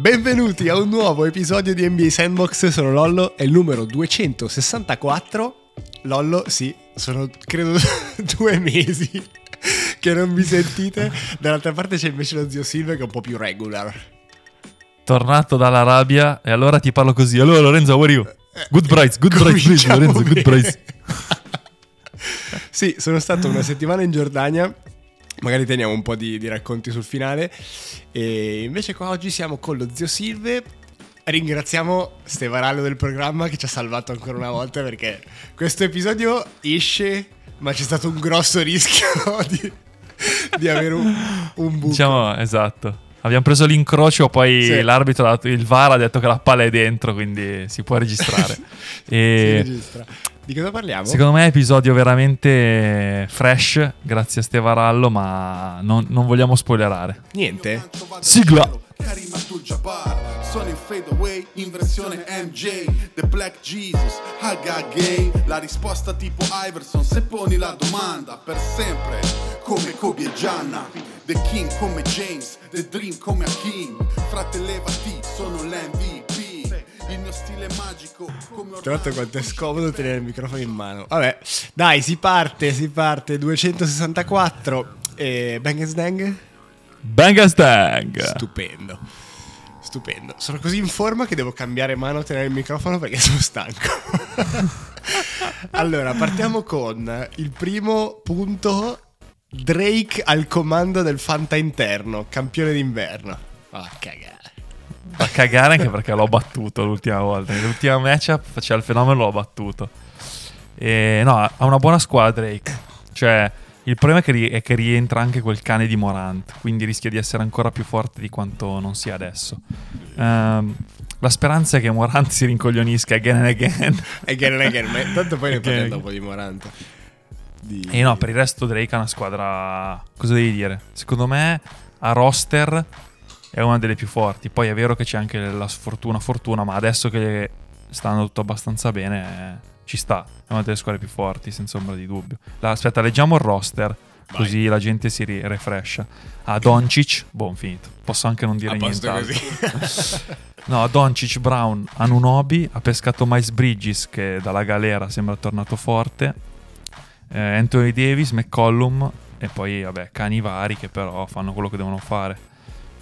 Benvenuti a un nuovo episodio di NBA Sandbox, sono Lollo, è il numero 264. Lollo, sì, sono credo due mesi che non mi sentite. Dall'altra parte c'è invece lo zio Silvio che è un po' più regular. Tornato dall'Arabia e allora ti parlo così. Allora Lorenzo, how are you? Good price, good price, please, Lorenzo, good price. sì, sono stato una settimana in Giordania magari teniamo un po' di, di, racconti sul finale. E invece qua oggi siamo con lo zio Silve. Ringraziamo Stevarallo del programma che ci ha salvato ancora una volta perché questo episodio esce, ma c'è stato un grosso rischio di, di avere un, un buco. Diciamo, esatto. Abbiamo preso l'incrocio, poi sì. l'arbitro, il VAR ha detto che la palla è dentro, quindi si può registrare. e... Si registra. Di cosa parliamo? Secondo me è episodio veramente fresh, grazie a Stevarallo, ma non, non vogliamo spoilerare. Niente. Sigla. Karim Abdul-Jabbar Sono in fade away in versione MJ The Black Jesus, Haga Gay La risposta tipo Iverson se poni la domanda Per sempre come Kobe e Gianna The King come James, The Dream come Hakim Frate levati, sono l'MVP il mio stile magico l'altro quanto è scomodo tenere il microfono in mano. Vabbè, dai, si parte, si parte. 264 e Bang Stang Bang Stang Stupendo. Stupendo. Sono così in forma che devo cambiare mano a tenere il microfono perché sono stanco. Allora, partiamo con il primo punto. Drake al comando del Fanta interno, campione d'inverno. Ah, cagare. Fa cagare anche perché l'ho battuto l'ultima volta. Nell'ultima matchup faceva il fenomeno l'ho battuto. E no, ha una buona squadra Drake. Cioè, il problema è che, è che, rientra anche quel cane di Morant, quindi rischia di essere ancora più forte di quanto non sia adesso. Um, la speranza è che Morant si rincoglionisca again and again. again and again, ma tanto poi ne parliamo dopo di Morant. Di... E no, per il resto Drake ha una squadra... Cosa devi dire? Secondo me a roster è una delle più forti. Poi è vero che c'è anche la sfortuna, fortuna, ma adesso che sta andando tutto abbastanza bene, eh, ci sta. È una delle squadre più forti, senza ombra di dubbio. La, aspetta, leggiamo il roster. Vai. Così la gente si ri- refrescia. A Doncic, boh, finito. Posso anche non dire niente. no, a Doncic, Brown, Anunobi. Ha pescato Miles Bridges, che dalla galera sembra tornato forte. Eh, Anthony Davis, McCollum. E poi, vabbè, cani vari che però fanno quello che devono fare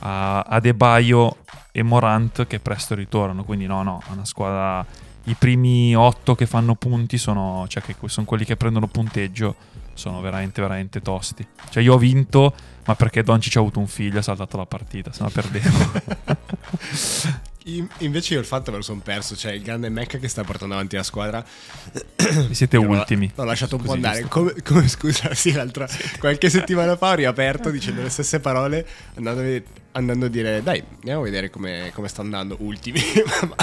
a, a De Baio e Morant che presto ritornano. Quindi no, no, è una squadra... I primi otto che fanno punti sono, cioè che sono quelli che prendono punteggio, sono veramente, veramente tosti. Cioè io ho vinto, ma perché Doncic ha avuto un figlio ha saltato la partita, se no perdevo. Invece io il fatto me lo sono perso, cioè il grande Mecca che sta portando avanti la squadra. E siete ultimi. L'ho lasciato un po' andare. Come, come, scusa, sì, l'altra. Qualche settimana fa ho riaperto dicendo le stesse parole, andando, andando a dire, dai, andiamo a vedere come, come sta andando. Ultimi. ma,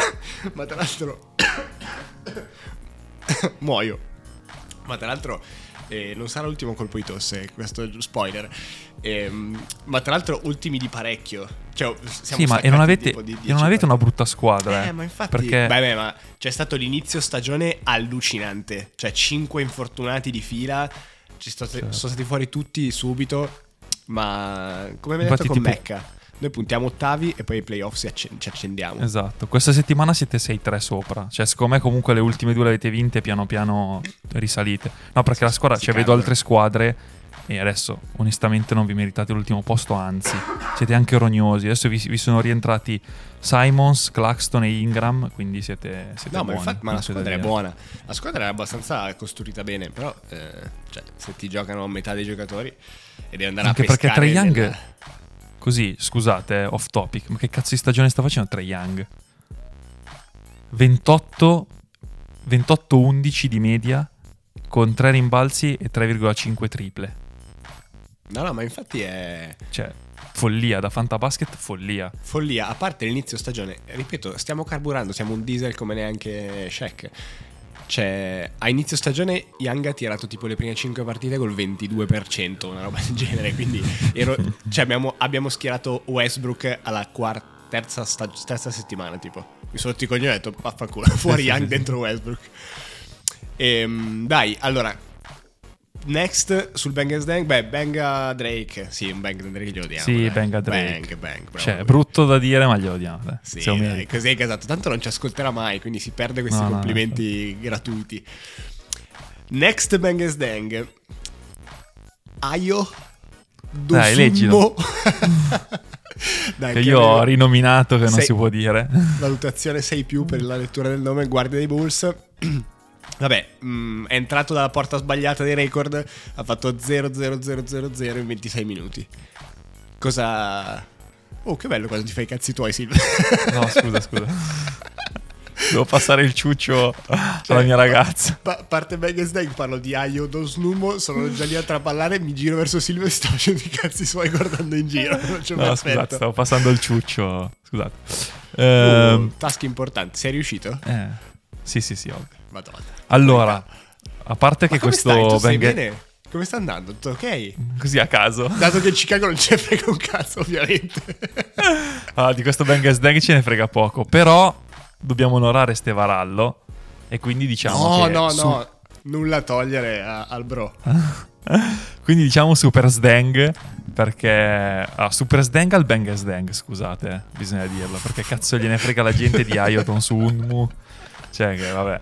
ma tra l'altro... Muoio. Ma tra l'altro eh, non sarà l'ultimo colpo di tosse, questo è spoiler. Eh, ma tra l'altro ultimi di parecchio. Cioè, sì, ma e non avete, e non avete una brutta squadra. Eh, eh, ma infatti... Perché... Beh, beh, ma c'è stato l'inizio stagione allucinante. Cioè, 5 infortunati di fila. Ci sono stati fuori tutti subito. Ma come mi hai detto con tipo... Mecca noi puntiamo ottavi e poi ai playoff ci accendiamo. Esatto, questa settimana siete 6-3 sopra. Cioè, secondo me comunque le ultime due le avete vinte piano piano risalite. No, perché la squadra, cioè vedo altre squadre e adesso onestamente non vi meritate l'ultimo posto, anzi, siete anche rognosi. Adesso vi, vi sono rientrati Simons, Claxton e Ingram, quindi siete, siete no, buoni. Ma, infatti, ma la squadra è buona. La squadra è abbastanza costruita bene, però eh, cioè, se ti giocano metà dei giocatori e devi andare anche a pescare... Anche perché Trae Young... Nel Così, scusate, off topic, ma che cazzo di stagione sta facendo Trae Young? 28, 28-11 di media con 3 rimbalzi e 3,5 triple. No, no, ma infatti è... Cioè, follia, da fantabasket follia. Follia, a parte l'inizio stagione, ripeto, stiamo carburando, siamo un diesel come neanche Shaq. Cioè, a inizio stagione Young ha tirato tipo le prime 5 partite col 22%, una roba del genere. Quindi ero, cioè abbiamo, abbiamo, schierato Westbrook alla quarta, terza, sta, terza settimana. Tipo, mi sono rotto i coglioni e ho detto, vaffanculo, fuori Young dentro Westbrook. E, ehm, dai, allora, Next sul Bang Dang, beh, Banga Drake. Sì, un Bang Drake glielo diamo. Sì, dai. Banga Drake. Bang, bang. Cioè, brutto da dire, ma glielo diamo. dai. Sì, dai, così è esatto. Tanto non ci ascolterà mai, quindi si perde questi No, no, complimenti gratuiti. Next Bang Dang. Ayo. Dai, Dosumo. leggilo. Dai, Che che io ho rinominato che non Sei- si può dire. valutazione 6 più per la lettura del nome, guardia dei Bulls. Vabbè, mm, è entrato dalla porta sbagliata dei record, ha fatto 0-0-0-0-0 in 26 minuti. Cosa... Oh, che bello quando ti fai i cazzi tuoi, Silvio. No, scusa, scusa. Devo passare il ciuccio alla mia ragazza. Pa- parte Bang Snake, parlo di Ayo Dosnumo, sono già lì a trapallare, mi giro verso Silvio e sta facendo i cazzi suoi guardando in giro. Non c'è No, scusate, stavo passando il ciuccio. Scusate. Uh, Ehm, task importante, sei riuscito? eh, sì, sì, sì, ovvio. Madonna. Allora, a parte che questo stai? Tu stai bene? Come sta andando? Tutto ok? così a caso. Dato che Chicago non ce ne frega un cazzo, ovviamente. Ah, di questo Bang Dang ce ne frega poco. Però dobbiamo onorare Stevarallo. E quindi diciamo. no, no, su- no. Nulla togliere a- al bro. Quindi diciamo Super Sdang. Perché. Ah, Super Sdang al Bang Sdang, scusate, bisogna dirlo. Perché cazzo gliene frega la gente di Ayoton su Unmu. Cioè, che vabbè.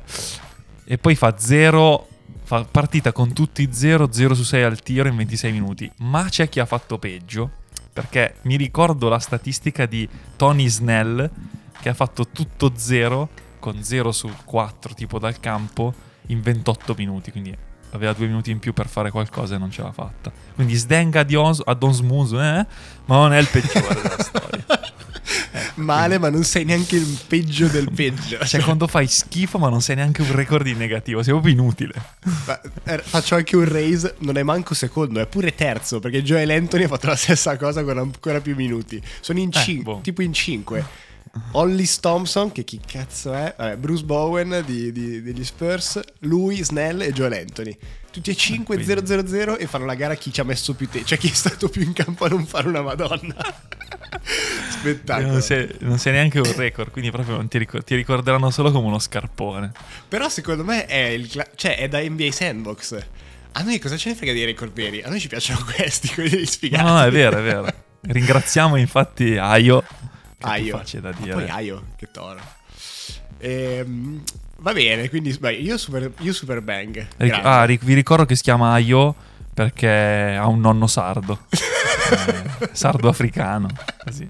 E poi fa 0. Fa partita con tutti 0, 0 su 6 al tiro in 26 minuti. Ma c'è chi ha fatto peggio. Perché mi ricordo la statistica di Tony Snell che ha fatto tutto 0 con 0 su 4 tipo dal campo in 28 minuti. Quindi aveva due minuti in più per fare qualcosa e non ce l'ha fatta. Quindi Sdenga di Ons- ad Onsmuz, eh? ma non è il peggiore della storia. Male, ma non sei neanche il peggio del peggio. Cioè, quando fai schifo, ma non sei neanche un record in negativo, sei proprio inutile. Ma, eh, faccio anche un raise, non è manco secondo, è pure terzo, perché Joel Anthony ha fatto la stessa cosa con ancora più minuti. Sono in Eh, 5, boh. tipo in 5. Hollis Thompson, che chi cazzo è? Vabbè, Bruce Bowen di- di- degli Spurs, lui, Snell e Joel Anthony. Tutti e 5 quindi- 0-0-0 e fanno la gara a chi ci ha messo più tempo, cioè chi è stato più in campo a non fare una madonna. Spettacolo. Non sei, non sei neanche un record, quindi proprio ti, ricor- ti ricorderanno solo come uno scarpone. Però secondo me è, il cla- cioè, è da NBA Sandbox. A noi cosa ce ne frega dei record veri? A noi ci piacciono questi, quelli degli No, sfigati. no, è vero, è vero. Ringraziamo infatti Aio. Aio. facile da Ma dire. poi Aio, che toro. Ehm, va bene, quindi beh, io, super, io super bang. Ric- ah, ric- vi ricordo che si chiama Aio perché ha un nonno sardo. Eh, sardo africano. Così.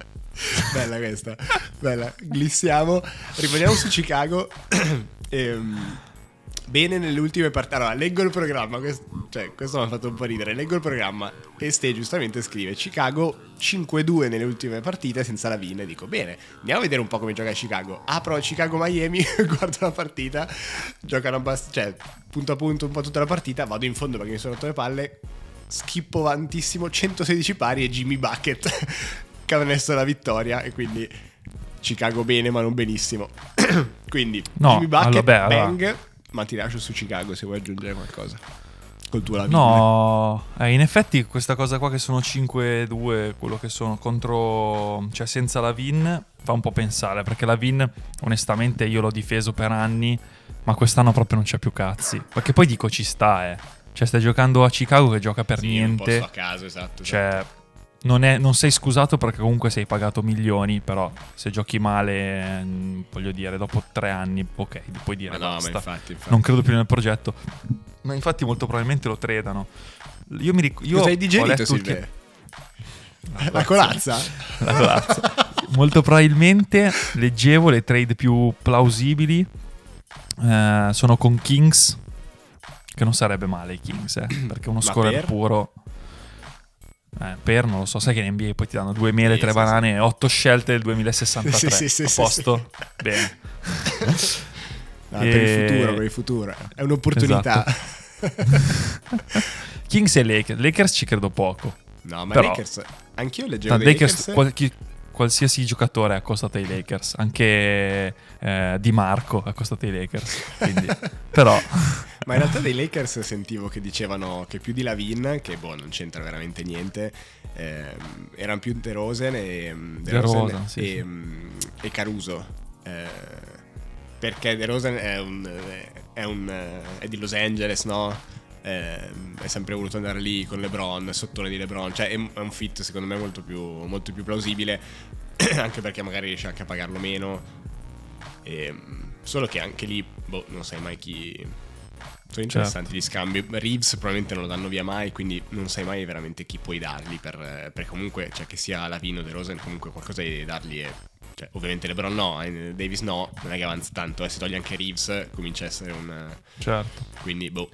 Bella questa. Bella. Glissiamo. Rimaniamo su Chicago. Ehm, bene nelle ultime partite. Allora, leggo il programma. Questo, cioè, questo mi ha fatto un po' ridere. Leggo il programma e Ste giustamente scrive Chicago 5-2 nelle ultime partite senza la Vin. E dico, bene, andiamo a vedere un po' come gioca Chicago. Apro Chicago-Miami, guardo la partita. Giocano abbastanza... Cioè, punto a punto un po' tutta la partita. Vado in fondo perché mi sono rotto le palle. Schippo tantissimo, 116 pari e Jimmy Bucket che ha messo la vittoria e quindi Chicago bene ma non benissimo. quindi No, Jimmy Bucket, allora, beh, allora. bang, ma ti lascio su Chicago se vuoi aggiungere qualcosa. Col tuo Lavin. No, eh, in effetti questa cosa qua che sono 5-2, quello che sono contro, cioè senza la Vin, fa un po' pensare, perché la Vin onestamente io l'ho difeso per anni, ma quest'anno proprio non c'è più cazzi. Perché poi dico ci sta, eh. Cioè stai giocando a Chicago che gioca per Sì, un niente. posto a caso, esatto. esatto. Cioè, non, è- non sei scusato perché comunque sei pagato milioni, però se giochi male, mm, voglio dire, dopo tre anni, ok, puoi dire Ma no, ma basta. infatti, infatti. Non credo più nel progetto. Ma infatti molto probabilmente lo tradano. Io mi ricordo... Io Cosa hai digerito, letto Silve? che- La colazza? La colazza. molto probabilmente leggevo le trade più plausibili. eh, sono con Kings. Che non sarebbe male i Kings, eh, perché uno scorer per? puro. Eh, per non lo so, sai che in NBA poi ti danno due mele, Sì, tre sì, banane e otto scelte del 2063. Sì, sì, sì, A sì, posto? Bene. No, Per il E- futuro, per il futuro. È un'opportunità. Esatto. Kings e Lakers. Lakers ci credo poco. no, ma Però- Lakers... Anch'io leggevo Lakers, Lakers... qual- chi- qualsiasi giocatore è accostato ai Lakers, anche eh, Di Marco è accostato ai Lakers. Quindi, però, Ma in realtà dei Lakers sentivo che dicevano che più di Lavin, che boh, non c'entra veramente niente, ehm, erano più DeRozan e, DeRozan DeRozan, sì, e, sì. mm, e Caruso. Eh, perché DeRozan è un, è un è di Los Angeles, no? eh, è sempre voluto andare lì con LeBron, sottone di LeBron, cioè è, è un fit secondo me molto più, molto più plausibile, anche perché magari riesce anche a pagarlo meno. E, solo che anche lì, boh, non sai mai chi... Sono interessanti certo. gli scambi. Reeves probabilmente non lo danno via mai, quindi non sai mai veramente chi puoi dargli. Per, perché comunque, cioè che sia Lavino o De Rosen, comunque qualcosa di dargli è cioè, ovviamente LeBron no, eh, Davis no, non è che avanza tanto. Eh, se togli anche Reeves, comincia a essere un. Certo. Quindi, boh.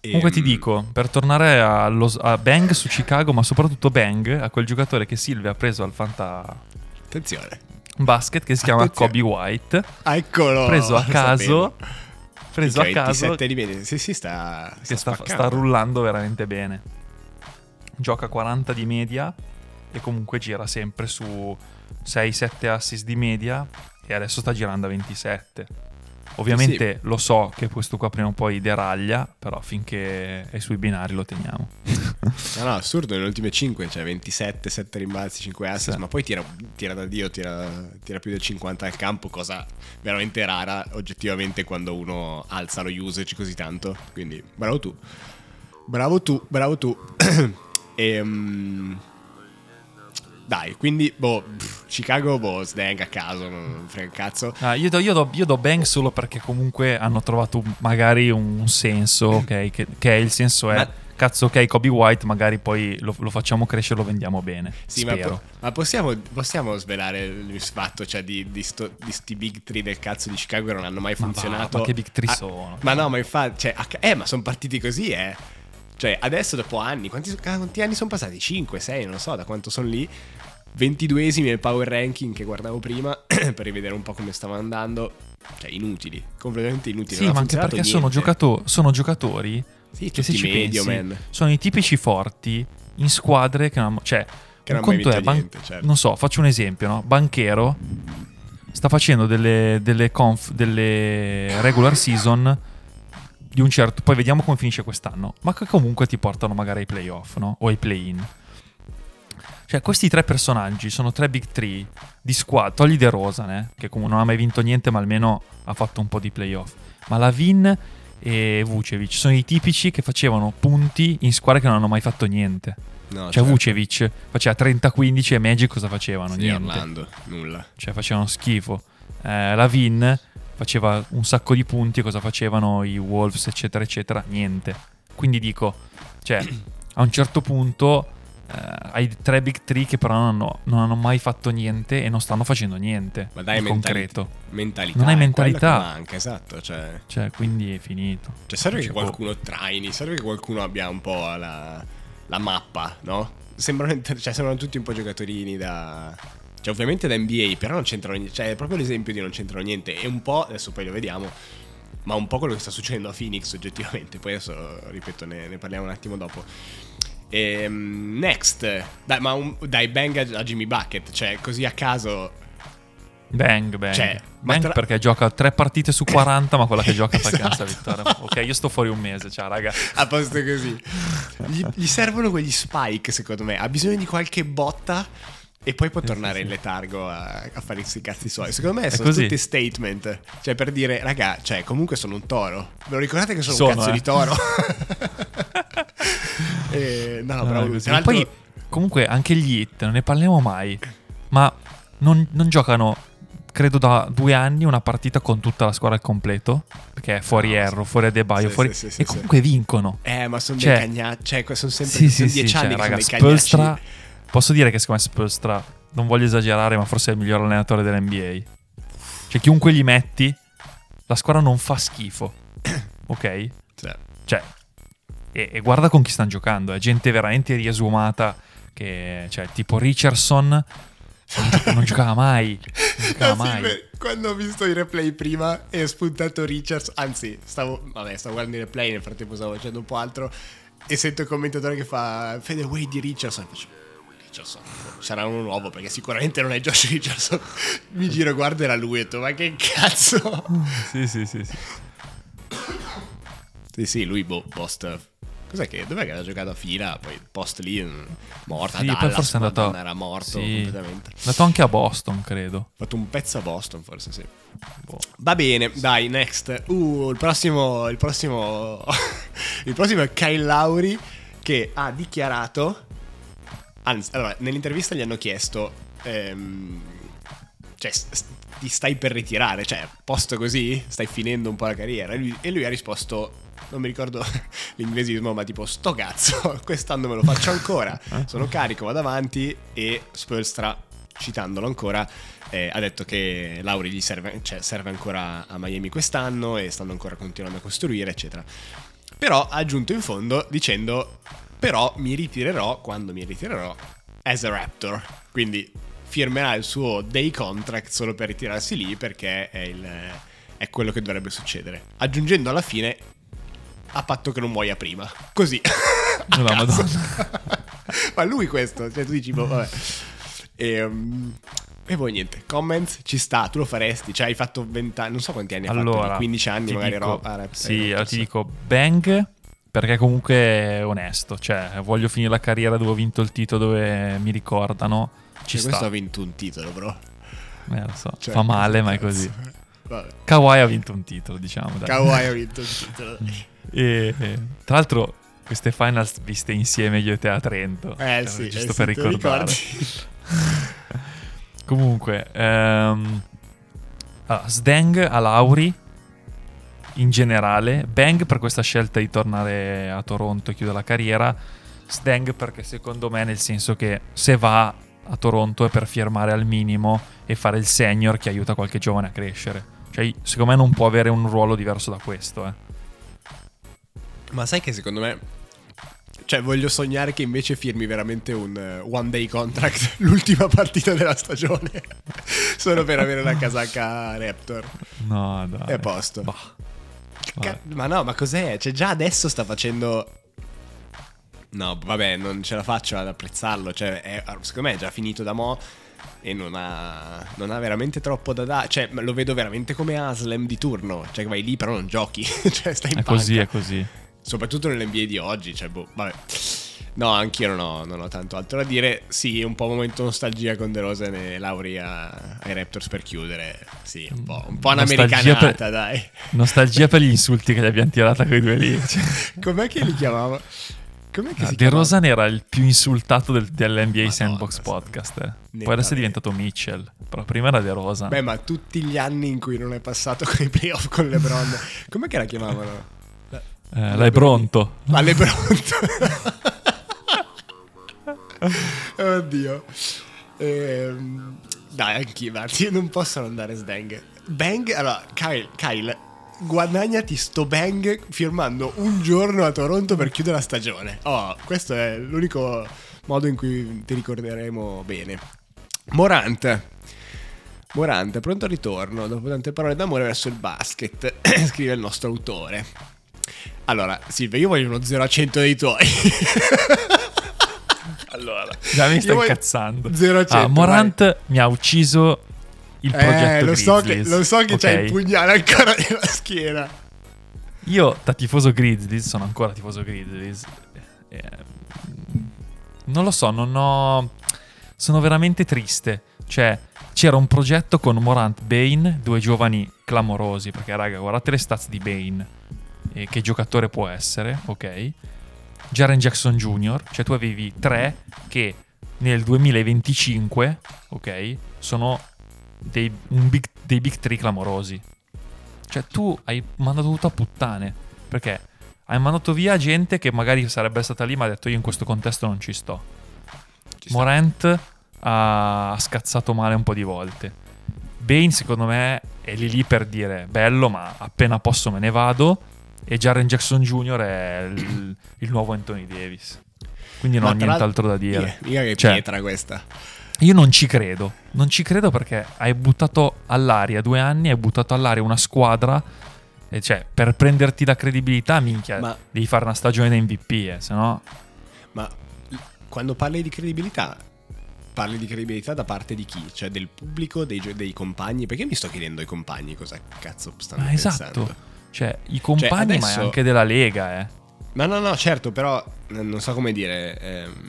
E, Comunque ti dico, per tornare allo, a Bang su Chicago, ma soprattutto Bang, a quel giocatore che Silvia ha preso al Fanta... Attenzione. Basket che si chiama Attenzione. Kobe White. Ah, eccolo. Preso a caso. Preso a caso. di media. Sì, sì, sta, sta, sta, sta rullando veramente bene. Gioca 40 di media e comunque gira sempre su 6-7 assist di media e adesso sta girando a 27. Ovviamente sì. lo so che questo qua prima o poi deraglia, però finché è sui binari lo teniamo. no, no, assurdo, nelle ultime 5, cioè 27, 7 rimbalzi, 5 assist, sì. ma poi tira, tira, da Dio, tira, tira, più del 50 al campo, cosa veramente rara oggettivamente quando uno alza lo usage così tanto. Quindi bravo tu. Bravo tu, bravo tu. e... Um, dai, quindi, boh, Chicago, boh, Sdang a caso, non frega cazzo. Ah, io, do, io, do, io, do, Bang solo perché comunque hanno trovato magari un senso, ok? Che, che il senso è... Ma... Cazzo, ok, Kobe White, magari poi lo, lo facciamo crescere, lo vendiamo bene. Sì, ma, po- ma possiamo, possiamo, svelare il fatto cioè, di, di, sto, di sti big three del cazzo di Chicago che non hanno mai funzionato? Ma, ma che big three ah, sono? Ma no, ma infatti, cioè, eh, ma sono partiti così, eh. Cioè, adesso dopo anni, quanti, quanti anni sono passati? 5, 6, non lo so, da quanto sono lì. 22esimi nel power ranking che guardavo prima per rivedere un po' come stava andando. Cioè, inutili, completamente inutili. Sì, ma anche perché sono, giocato- sono, giocatori sì, che se ci medio, pensi, man. sono i tipici forti in squadre che non... Cioè, che un conto è... Ban- niente, certo. Non so, faccio un esempio, no? Banchero sta facendo delle, delle, conf, delle regular season di un certo... Poi vediamo come finisce quest'anno. Ma che comunque ti portano magari ai playoff, no? O ai play-in. Cioè, questi tre personaggi sono tre big three di squadra. Togli De Rosa, eh, che comunque non ha mai vinto niente, ma almeno ha fatto un po' di playoff. Ma Lavin e Vucevic sono i tipici che facevano punti in squadre che non hanno mai fatto niente. No, cioè, certo. Vucevic faceva 30-15 e Magic cosa facevano? Sì, niente. Orlando, nulla. Cioè, facevano schifo. Eh, Lavin faceva un sacco di punti, cosa facevano i Wolves, eccetera, eccetera? Niente. Quindi dico, cioè, a un certo punto Uh, hai tre big three che però non hanno, non hanno, mai fatto niente e non stanno facendo niente Ma dai, mentali- concreto. Mentalità. Non hai mentalità. Manca, esatto. Cioè. cioè, quindi è finito. Cioè, serve che qualcuno traini, serve che qualcuno abbia un po' la, la mappa, no? Sembrano, cioè, sembrano tutti un po' giocatorini da... Cioè, ovviamente da NBA, però non c'entrano niente. Cioè, è proprio l'esempio di non c'entrano niente. E un po', adesso poi lo vediamo, ma un po' quello che sta succedendo a Phoenix oggettivamente. Poi adesso, ripeto, ne, ne parliamo un attimo dopo e, um, next, dai, ma un, dai, bang a, a, Jimmy Bucket, cioè così a caso. Bang, bang. Cioè, bang tra... perché gioca tre partite su 40, ma quella che gioca esatto. fa cansa vittoria. Ok, io sto fuori un mese, ciao raga. A posto così. Gli, gli servono quegli spike, secondo me. Ha bisogno di qualche botta e poi può tornare in letargo a, a fare i cazzi suoi. Secondo me sono tutti statement. Cioè, per dire, raga, cioè, comunque sono un toro. Ve lo ricordate che sono, sono un cazzo eh. di toro? e, no, no, bravo. Tra poi, comunque, anche gli hit, non ne parliamo mai. Ma non, non, giocano, credo, da due anni una partita con tutta la squadra al completo. Perché è fuori no, Erro, fuori Adebayo, sì, fuori... Sì, sì, e comunque vincono. Eh, ma sono cioè, dei cagnacci. Cioè, sono sempre sì, sono dieci anni cioè, raga, cagnacci. Posso dire che secondo me Spolstra, non voglio esagerare, ma forse è il miglior allenatore dell'NBA. Cioè, chiunque gli metti, la squadra non fa schifo. ok? Sì. Cioè, e, e, guarda con chi stanno giocando, è gente veramente riesumata, che, cioè, tipo Richardson non, non giocava mai. Non giocava mai. Sì, quando ho visto i replay prima e ho spuntato Richards, anzi, stavo, vabbè, stavo guardando i replay, nel frattempo stavo facendo un po' altro, e sento il commentatore che fa Fede Way di Richardson. Faccio, Richardson. Sarà uno nuovo perché sicuramente non è Josh Richardson. Mi giro guardo era lui e ho detto ma che cazzo. sì, sì, sì, sì. Sì, sì, lui boh, post Cos'è che, dov'è che aveva giocato a fila? Poi post lì, mm, morta. Sì, Dallas, poi forse è andato- era morto Sì. completamente. È andato anche a Boston, credo. Ha fatto un pezzo a Boston, forse sì. Boh. Va bene, dai, next. Uh, il prossimo. Il prossimo. il prossimo è Kyle Lauri che ha dichiarato. Anzi, allora, nell'intervista gli hanno chiesto. ehm, cioè, ti stai per ritirare? Cioè, posto così? Stai finendo un po' la carriera? E lui, e lui ha risposto. Non mi ricordo l'inglesismo, ma tipo sto cazzo, quest'anno me lo faccio ancora. Sono carico, vado avanti e Spolstra, citandolo ancora, eh, ha detto che Lauri gli serve, cioè, serve ancora a Miami quest'anno e stanno ancora continuando a costruire, eccetera. Però ha aggiunto in fondo dicendo: Però mi ritirerò quando mi ritirerò as a Raptor. Quindi firmerà il suo day contract solo per ritirarsi lì perché è, il- è quello che dovrebbe succedere. Aggiungendo alla fine: A patto che non muoia prima. Così. No, caso. Madonna. Ma lui questo, cioè tu dici, boh, vabbè. E, um, e poi niente, comments ci sta, tu lo faresti, cioè hai fatto 20 anni, non so quanti anni hai fatto, Allora, di 15 anni magari dico- ro- a rap, Sì, eh, allora ti dico Bang perché comunque è onesto, cioè voglio finire la carriera dove ho vinto il titolo dove mi ricordano. Ci Cioè, questo sta. ha vinto un titolo, bro. Eh, lo so, Cioè, fa male, ma è così. Vabbè. Kawhi ha vinto un titolo, diciamo. Dai. Kawhi ha vinto un titolo. E, tra l'altro, queste finals viste insieme io e te a Trento. Eh Cioè, sì, giusto eh per ricordare. Comunque, ehm, allora, Sdeng a Lauri in generale, Bang per questa scelta di tornare a Toronto e chiudere la carriera, Sdeng perché secondo me nel senso che se va a Toronto è per firmare al minimo e fare il senior che aiuta qualche giovane a crescere. Cioè, secondo me non può avere un ruolo diverso da questo, eh. Ma sai che secondo me... Cioè, voglio sognare che invece firmi veramente un eh, one day contract l'ultima partita della stagione. Solo per avere la casacca Raptor. No, dai. È a posto. Bah. Ca- ma no, ma cos'è? Cioè, già adesso sta facendo. No, vabbè, non ce la faccio ad apprezzarlo. Cioè, è- secondo me è già finito da mo'. E non ha, non ha veramente troppo da dare. Cioè, lo vedo veramente come Aslem di turno. Cioè, vai lì, però non giochi. cioè, stai in È così, panca. è così. Soprattutto nell'NBA di oggi. Cioè, boh, vabbè. No, anch'io non ho, non ho tanto altro da dire. Sì, un po' momento nostalgia con De Rosa e Lauri ai Raptors per chiudere. Sì, un po', un po' un'americanata, per- dai. Nostalgia per gli insulti che gli abbiamo tirato quei due lì. Cioè, Com'è che li chiamava? Com'è che ah, De chiamava? Rosan era il più insultato del- dell'NBA Madonna, Sandbox. Podcast. eh. Poi adesso è diventato Mitchell. Però prima era De Rosan. Beh, ma tutti gli anni in cui non è passato con i playoff con LeBron. Com'è che la chiamavano? Eh, l'hai pronto. Ma LeBron. Oddio. Ehm, dai, anch'io, Marti, non possono andare Sdang. Bang, allora, Kyle, Kyle, guadagnati sto bang firmando un giorno a Toronto per chiudere la stagione. Oh, questo è l'unico modo in cui ti ricorderemo bene. Morant. Morant, pronto al ritorno, dopo tante parole d'amore verso il basket, scrive il nostro autore. Allora, Silvia, io voglio uno 0 a 100 dei tuoi. Allora, già mi voglio- incazzando. 0 a 100, Ah, Morant mi ha ucciso il progetto eh, lo so che, Grizzlies. lo so che c'hai ok? il pugnale ancora nella schiena. Io da tifoso Grizzlies, sono ancora tifoso Grizzlies. eh, non lo so, non ho. Sono veramente triste. Cioè, c'era un progetto con Morant Bane, due giovani clamorosi. Perché, raga, guardate le stats di Bane. E che giocatore può essere, ok? Jaren Jackson Jr., cioè tu avevi tre che nel 2025, ok, sono dei, big, dei big three clamorosi. Cioè, tu hai mandato tutto a puttane. Perché hai mandato via gente che magari sarebbe stata lì, ma ha detto io in questo contesto non ci sto. Morant ha ha scazzato male un po' di volte. Bane, secondo me, è lì lì per dire bello, ma appena posso me ne vado. E Jaren Jackson Jr. è il, il nuovo Anthony Davis. Quindi non Ma ho nient'altro da dire. Mica, mica che Cioè, pietra questa. io non ci credo. Non ci credo perché hai buttato all'aria due anni, hai buttato all'aria una squadra. Cioè, per prenderti la credibilità, minchia, Ma- devi fare una stagione da MVP, eh, se no... Ma quando parli di credibilità, parli di credibilità da parte di chi? Cioè del pubblico, dei, dei compagni? Perché mi sto chiedendo ai compagni cosa cazzo stanno Ma pensando? esatto. Cioè, i compagni, ma adesso- anche della Lega, eh. Ma no, no, certo, però eh, non so come dire. Ehm,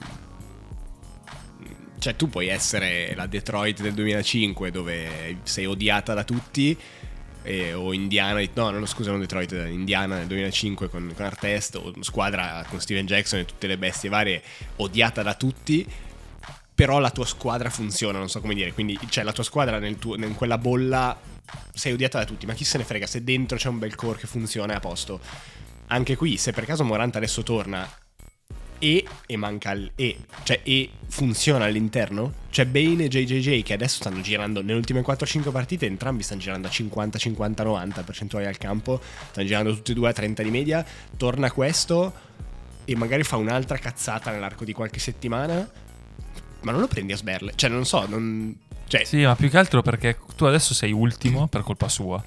cioè, tu puoi essere la Detroit del 2005 dove sei odiata da tutti. eh, o Indiana, no, no, scusa, non Detroit, Indiana nel 2005 con, con Artest, o squadra con Steven Jackson e tutte le bestie varie, odiata da tutti. Però la tua squadra funziona, non so come dire. Quindi, cioè, la tua squadra nel tuo- in quella bolla sei odiata da tutti. Ma chi se ne frega? Se dentro c'è un bel core che funziona è a posto. Anche qui, se per caso Morant adesso torna e, e manca il e, cioè e funziona all'interno, cioè Bane e JJJ che adesso stanno girando nelle ultime 4-5 partite, entrambi stanno girando a 50, 50, 90 percentuali al campo, stanno girando tutti e due a 30 di media, torna questo e magari fa un'altra cazzata nell'arco di qualche settimana, ma non lo prendi a sberle, cioè non so, non... Cioè, Sì, ma più che altro perché tu adesso sei ultimo per colpa sua.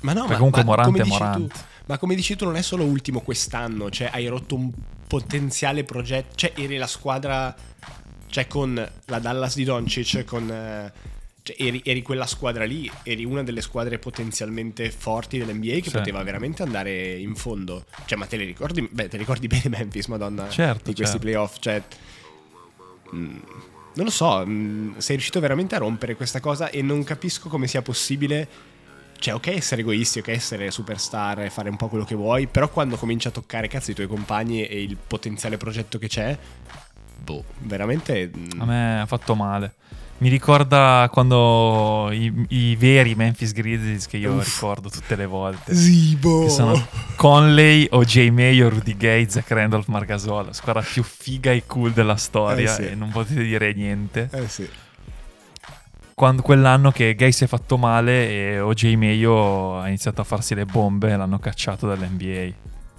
Ma no, Perché ma, comunque ma Morant come è dici Morant. tu- ma come dici tu, non è solo ultimo quest'anno, cioè hai rotto un potenziale progetto, cioè eri la squadra, cioè con la Dallas di Doncic, con... eh, cioè eri, eri quella squadra lì, eri una delle squadre potenzialmente forti dell'NBA che Sì. poteva veramente andare in fondo. Cioè, ma te le ricordi? Beh, te ricordi bene Memphis, madonna, Certo, di questi certo. playoff, cioè... mm, non lo so, mm, sei riuscito veramente a rompere questa cosa e non capisco come sia possibile cioè, ok essere egoisti, ok essere superstar e fare un po' quello che vuoi, però quando cominci a toccare cazzo i tuoi compagni e il potenziale progetto che c'è, boh, veramente... mm, A me ha fatto male. Mi ricorda quando i, i veri Memphis Grizzlies che io Uff. ricordo tutte le volte. Zibo! Che sono Conley, O.J. Mayo, Rudy Gay, Zach Randolph, Margasol. La squadra più figa e cool della storia Eh sì. e non potete dire niente. Eh sì. Quando, quell'anno che Gay si è fatto male e O.J. Mayo ha iniziato a farsi le bombe e l'hanno cacciato dall'NBA.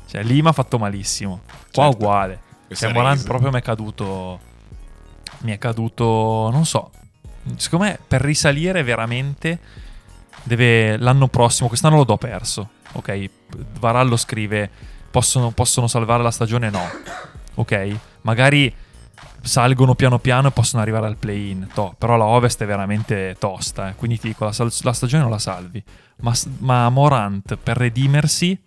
Cioè lì mi ha fatto malissimo. Qua Certo. uguale. Questo Cioè, Morant proprio mi è caduto. Mi è caduto. Non so. Secondo me per risalire veramente deve l'anno prossimo. Quest'anno lo do perso. Ok. Varallo scrive: possono, possono salvare la stagione? No. Ok. Magari salgono piano piano e possono arrivare al play-in. toh, però la Ovest è veramente tosta. eh. Quindi ti dico: la, sal- la stagione non la salvi. Ma, ma Morant per redimersi,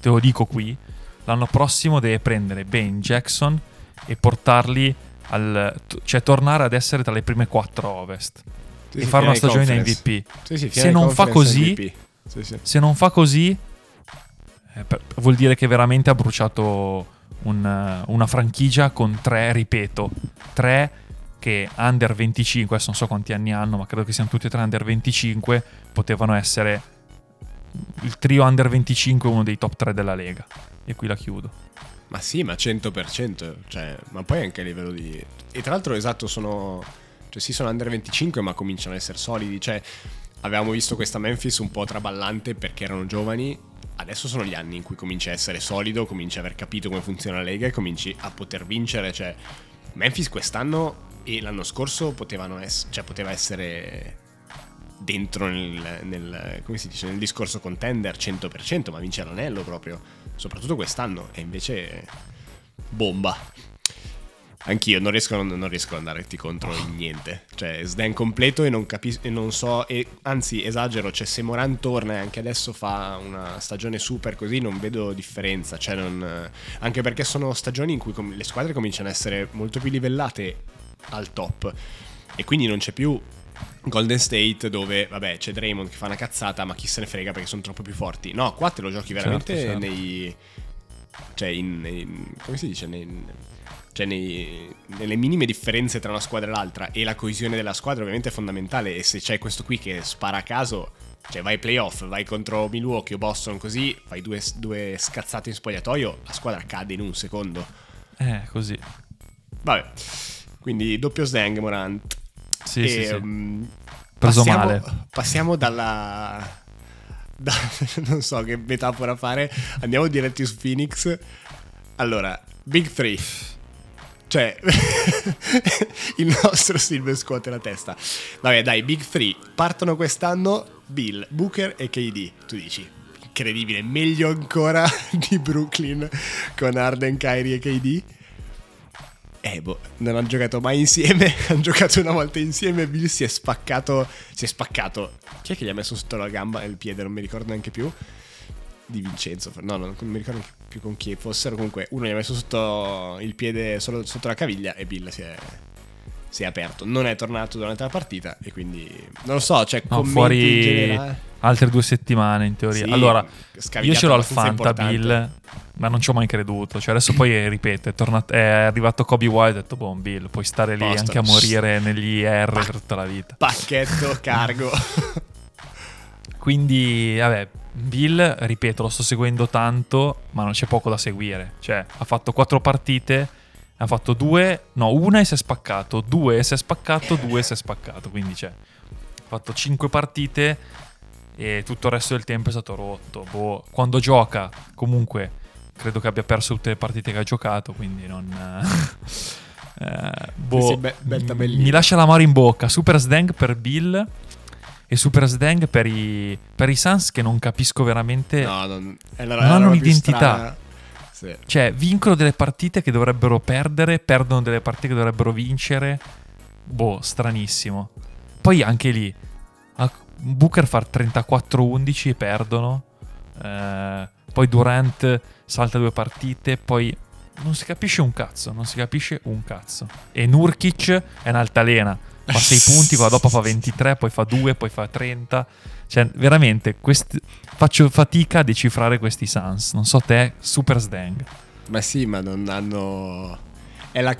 te lo dico qui, l'anno prossimo deve prendere Bane Jackson e portarli al. cioè tornare ad essere tra le prime quattro Ovest. Sì, e sì, fare una stagione da. MVP. Sì, Se non così- MVP. Se non fa così, eh, per- vuol dire che veramente ha bruciato un- una franchigia con tre, ripeto, tre che under 25, adesso non so quanti anni hanno, ma credo che siano tutti e tre under 25, potevano essere il trio under 25 uno dei top 3 della Lega. E qui la chiudo. Ma sì, ma 100%, cioè, ma poi anche a livello di... E tra l'altro, esatto, sono... Cioè sì, sono under 25, ma cominciano ad essere solidi, cioè... Avevamo visto questa Memphis un po' traballante perché erano giovani, adesso sono gli anni in cui cominci a essere solido, cominci a aver capito come funziona la Lega e cominci a poter vincere, cioè... Memphis quest'anno e l'anno scorso potevano ess- cioè, poteva essere dentro nel, nel- dice, nel discorso contender 100%, ma vince l'anello proprio, soprattutto quest'anno, e invece bomba. Anch'io non riesco, non riesco ad andarti contro in niente. Cioè, sdan completo e non capisco e non so. E anzi, esagero. Cioè, se Moran torna e anche adesso fa una stagione super così, non vedo differenza. Cioè, non, anche perché sono stagioni in cui com- le squadre cominciano ad essere molto più livellate al top. E quindi non c'è più Golden State dove, vabbè, c'è Draymond che fa una cazzata, ma chi se ne frega perché sono troppo più forti. No, qua te lo giochi veramente certo. nei... Cioè, in, in- come si dice? Nei, cioè, nei- nelle minime differenze tra una squadra e l'altra. E la coesione della squadra ovviamente è fondamentale. E se c'è questo qui che spara a caso, cioè vai ai playoff, vai contro Milwaukee o Boston così, fai due, due scazzate in spogliatoio, la squadra cade in un secondo. Eh, così. Vabbè, quindi doppio Sdang, Morant. Sì, E, sì, sì. mm, Preso passiamo, male. Passiamo dalla... da- non so che metafora fare. Andiamo diretti su Phoenix. Allora, Big 3. Cioè, il nostro Silver scuote la testa. Vabbè, dai, Big 3. Partono quest'anno Bill, Booker e KD. Tu dici, incredibile, meglio ancora di Brooklyn con Arden, Kyrie e KD. Eh, boh, non hanno giocato mai insieme. hanno giocato una volta insieme. Bill si è spaccato. Si è spaccato. Chi è che gli ha messo sotto la gamba e il piede? Non mi ricordo neanche più. di Vincenzo, no, no, non mi ricordo più con chi fossero, comunque uno gli ha messo sotto il piede solo sotto la caviglia e Bill si è, si è aperto. Non è tornato durante la partita e quindi non lo so, cioè No, fuori altre due settimane in teoria. Sì, allora, io ce l'ho al Fanta. Bill, ma non ci ho mai creduto. Cioè, adesso poi eh, ripeto, è, tornato- è arrivato Kobe White, ho detto, boh, Bill, puoi stare lì Posto. anche a morire negli IR per tutta la vita. Pacchetto, cargo. Quindi, vabbè, Bill, ripeto, lo sto seguendo tanto, ma non c'è poco da seguire. Cioè, ha fatto quattro partite, ha fatto due, no, una e si è spaccato, due e si è spaccato, due e si è spaccato. Quindi, cioè, ha fatto cinque partite e tutto il resto del tempo è stato rotto. Boh, quando gioca, comunque, credo che abbia perso tutte le partite che ha giocato, quindi non... eh, boh, sì, be- mi lascia l'amaro in bocca. Super Sdang per Bill e Super Sdang per i, per i Suns che non capisco veramente. No, non, è la, Non è la hanno un'identità. strana. Sì. Cioè, vincono delle partite che dovrebbero perdere, perdono delle partite che dovrebbero vincere. Boh, stranissimo. Poi anche lì, a- Booker fa 34-11 e perdono. Eh, poi Durant salta due partite, poi non si capisce un cazzo, non si capisce un cazzo. E Nurkic è un'altalena, fa 6 punti, poi dopo fa 23, poi fa 2, poi fa 30. Cioè, veramente, questi- faccio fatica a decifrare questi Suns. Non so te, super sdang. Ma sì, ma non hanno... È la...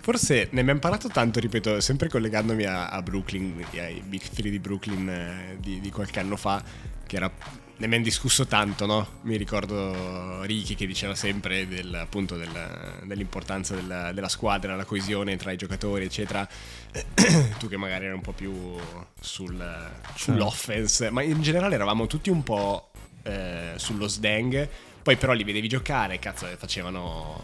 Forse ne abbiamo parlato tanto, ripeto, sempre collegandomi a, a Brooklyn, ai Big Three di Brooklyn eh, di, di qualche anno fa, che era... Ne abbiamo discusso tanto, no? Mi ricordo Ricky che diceva sempre del, appunto del- dell'importanza della, della squadra, la coesione tra i giocatori, eccetera. tu che magari eri un po' più sul, sull'offense, ma in generale eravamo tutti un po' eh, sullo sdang. Poi però li vedevi giocare, cazzo, e facevano...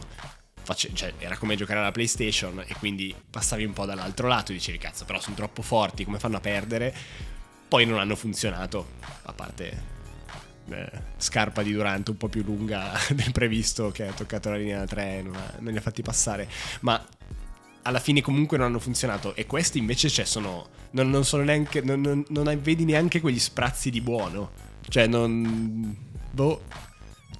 face- cioè, era come giocare alla PlayStation e quindi passavi un po' dall'altro lato e dicevi, cazzo, però sono troppo forti, come fanno a perdere? Poi non hanno funzionato, a parte eh, scarpa di Durante un po' più lunga del previsto che ha toccato la linea da 3 non, ha- non li ha fatti passare. Ma alla fine comunque non hanno funzionato. E questi invece cioè, sono non, non sono neanche non, non- non vedi neanche quegli sprazzi di buono. Cioè non boh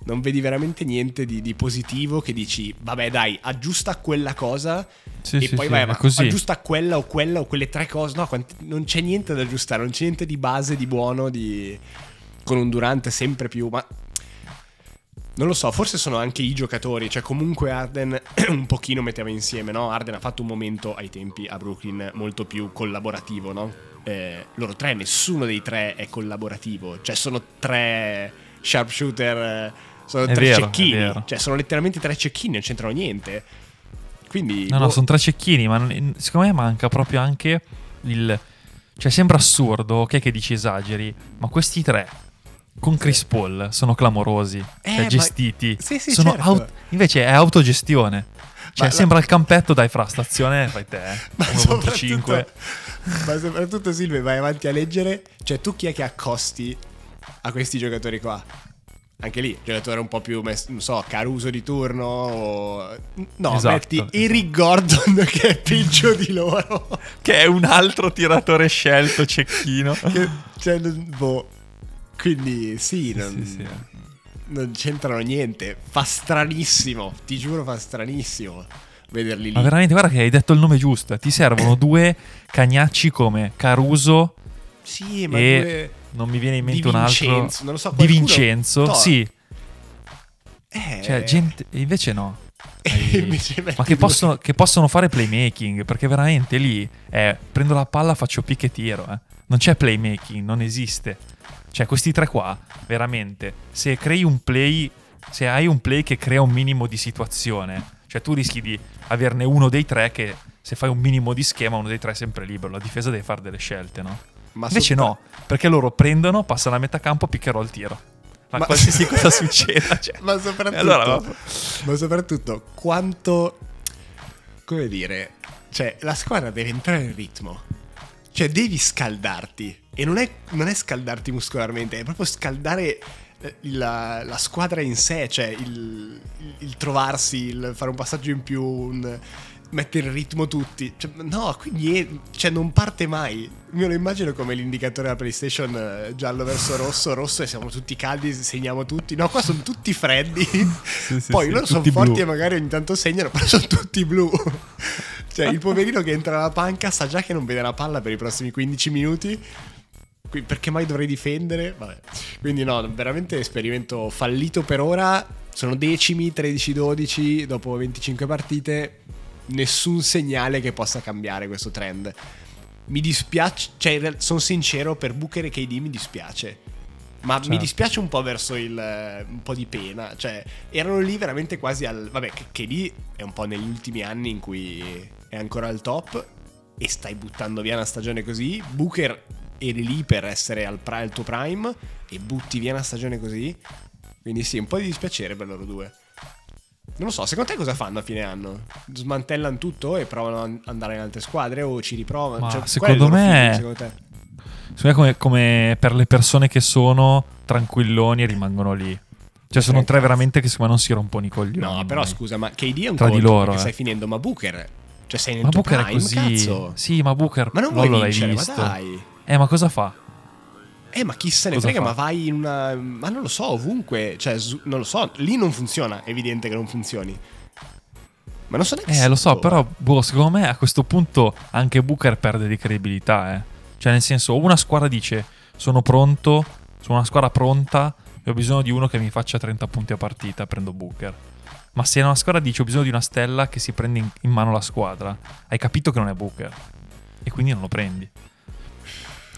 non vedi veramente niente di, di positivo che dici vabbè dai aggiusta quella cosa Sì, e sì, poi sì, vai così. aggiusta quella o quella o quelle tre cose. No quanti- non c'è niente da aggiustare non c'è niente di base di buono di con un Durante sempre più ma non lo so, forse sono anche i giocatori, cioè comunque Arden un pochino metteva insieme, no? Arden ha fatto un momento ai tempi a Brooklyn molto più collaborativo, no? Eh, loro tre, nessuno dei tre è collaborativo, cioè sono tre sharpshooter, eh, sono È tre vero, cecchini, cioè sono letteralmente tre cecchini, non c'entrano niente. Quindi... No, no, boh, sono tre cecchini, ma non- secondo me manca proprio anche il... Cioè, sembra assurdo, ok che dici esageri, ma questi tre con Chris Paul sono clamorosi, Eh, cioè ma- Gestiti. Sì, sì, sono certo. aut- Invece è autogestione. Cioè, la- sembra il campetto, dai, fra stazione, fai te, eh. Ma 1.5. soprattutto, ma soprattutto Silve, vai avanti a leggere. Cioè, tu chi è che accosti a questi giocatori qua? Anche lì, giocatore un po' più, mess- non so, Caruso di turno o... No, Esatto, metti esatto. Eric Gordon che è peggio di loro. Che è un altro tiratore scelto, cecchino. Che- cioè, boh. Quindi sì, non, Sì, sì. non c'entrano niente. Fa stranissimo, ti giuro fa stranissimo vederli lì. Ma veramente, guarda che hai detto il nome giusto. Ti servono due cagnacci come Caruso Sì, ma e due- non mi viene in mente un altro. Vincenzo, non lo so, di Vincenzo, Toh. sì. Eh, Cioè, gente, invece no. Ma che possono, che possono fare playmaking? Perché veramente lì è prendo la palla, faccio pick e tiro. eh. Non c'è playmaking, non esiste. Cioè, questi tre qua, veramente, se crei un play, se hai un play che crea un minimo di situazione, cioè tu rischi di averne uno dei tre che se fai un minimo di schema, uno dei tre è sempre libero. La difesa deve fare delle scelte, no? Ma Invece sopra- no, perché loro prendono, passano a metà campo, piccherò il tiro. Ma, Ma- qualsiasi cosa succeda, cioè. Ma soprattutto, allora, ma soprattutto quanto, come dire, cioè la squadra deve entrare in ritmo, cioè devi scaldarti e non è, non è scaldarti muscolarmente, è proprio scaldare eh, la, la squadra in sé, cioè il, il- il trovarsi, il fare un passaggio in più, un- mettere il ritmo tutti. Cioè, no, quindi cioè, non parte mai. Me lo immagino come l'indicatore della PlayStation eh, giallo verso rosso, rosso e siamo tutti caldi, segniamo tutti. No, qua sono tutti freddi. Sì, sì, Poi sì, loro sono forti blu. e magari ogni tanto segnano, però sono tutti blu. cioè, il poverino che entra alla panca sa già che non vede la palla per i prossimi 15 minuti. Perché mai dovrei difendere? Vabbè. Quindi no, veramente esperimento fallito per ora. Sono decimi, 13-12 dopo 25 partite. Nessun segnale che possa cambiare questo trend. Mi dispiace, cioè sono sincero, per Booker e KD mi dispiace. Ma mi Certo. dispiace un po' verso il eh, un po' di pena, cioè erano lì veramente quasi al vabbè, che, che lì è un po' negli ultimi anni in cui è ancora al top e stai buttando via una stagione così. Booker eri lì per essere al, al tuo prime e butti via una stagione così. Quindi sì, un po' di dispiacere per loro due. Non lo so, secondo te cosa fanno a fine anno? Smantellano tutto e provano ad andare in altre squadre o ci riprovano? Ma Cioè, è secondo loro me- feeling, secondo te? Secondo me come, come per le persone che sono tranquilloni e rimangono lì. Cioè sono tre veramente che secondo me non si rompono i coglioni. No, però scusa, ma KD è un Tra di conto loro, perché eh. stai finendo, ma Booker, cioè sei nel Ma tuo Booker è prime, così. cazzo. Sì, ma Booker Ma non vuoi vincere, ma visto. dai. Eh, ma cosa fa? Eh, ma chi se ne Cosa frega, fa? ma vai in una... Ma non lo so, ovunque. Cioè, non lo so, lì non funziona, è evidente che non funzioni. Ma non so neanche Eh, lo so, però boh, secondo me a questo punto anche Booker perde di credibilità, eh. Cioè, nel senso, una squadra dice sono pronto, sono una squadra pronta e ho bisogno di uno che mi faccia 30 punti a partita, prendo Booker. Ma se una squadra dice ho bisogno di una stella che si prende in, in mano la squadra, hai capito che non è Booker. E quindi non lo prendi.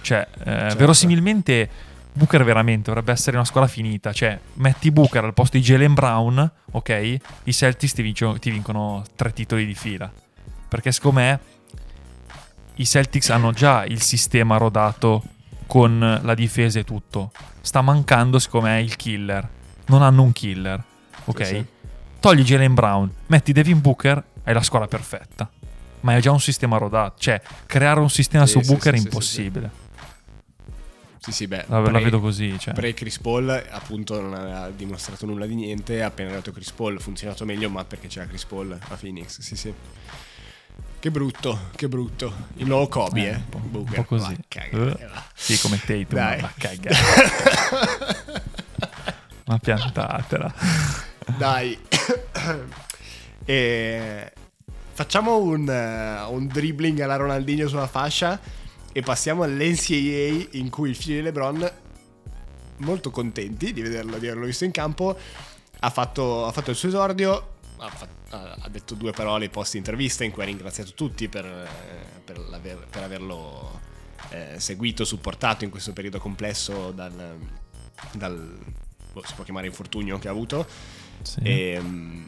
Cioè, eh, Certo. verosimilmente Booker veramente dovrebbe essere una squadra finita. Cioè, metti Booker al posto di Jalen Brown, ok? I Celtics ti, vincio- ti vincono tre titoli di fila. Perché secondo me i Celtics hanno già il sistema rodato con la difesa e tutto. Sta mancando, secondo me, il killer. Non hanno un killer, ok? Sì. Togli Jalen Brown, metti Devin Booker, hai la squadra perfetta. Ma è già un sistema rodato. Cioè, creare un sistema Sì, su sì, Booker è impossibile. Sì, sì, beh. La, la pre- vedo così. Cioè. Pre Chris Paul, appunto, non aveva dimostrato nulla di niente. Appena arrivato Chris Paul, ha funzionato meglio, ma perché c'era Chris Paul a Phoenix. Sì, sì. Che brutto, che brutto. Il nuovo Kobe, Eh, eh. un po', un po' così. Va cagare, Eh. va. Sì, come Tatum. Dai. Ma cagare. Ma piantatela. Dai. e facciamo un, eh, un dribbling alla Ronaldinho sulla fascia e passiamo all'NCAA in cui il figlio di LeBron, molto contenti di, vederlo, di averlo visto in campo, ha fatto, ha fatto il suo esordio, ha, fa- ha- detto due parole post intervista in cui ha ringraziato tutti per, eh, per l'aver- per averlo eh, seguito, supportato in questo periodo complesso dal, dal boh, si può chiamare infortunio che ha avuto. Sì. E, mm,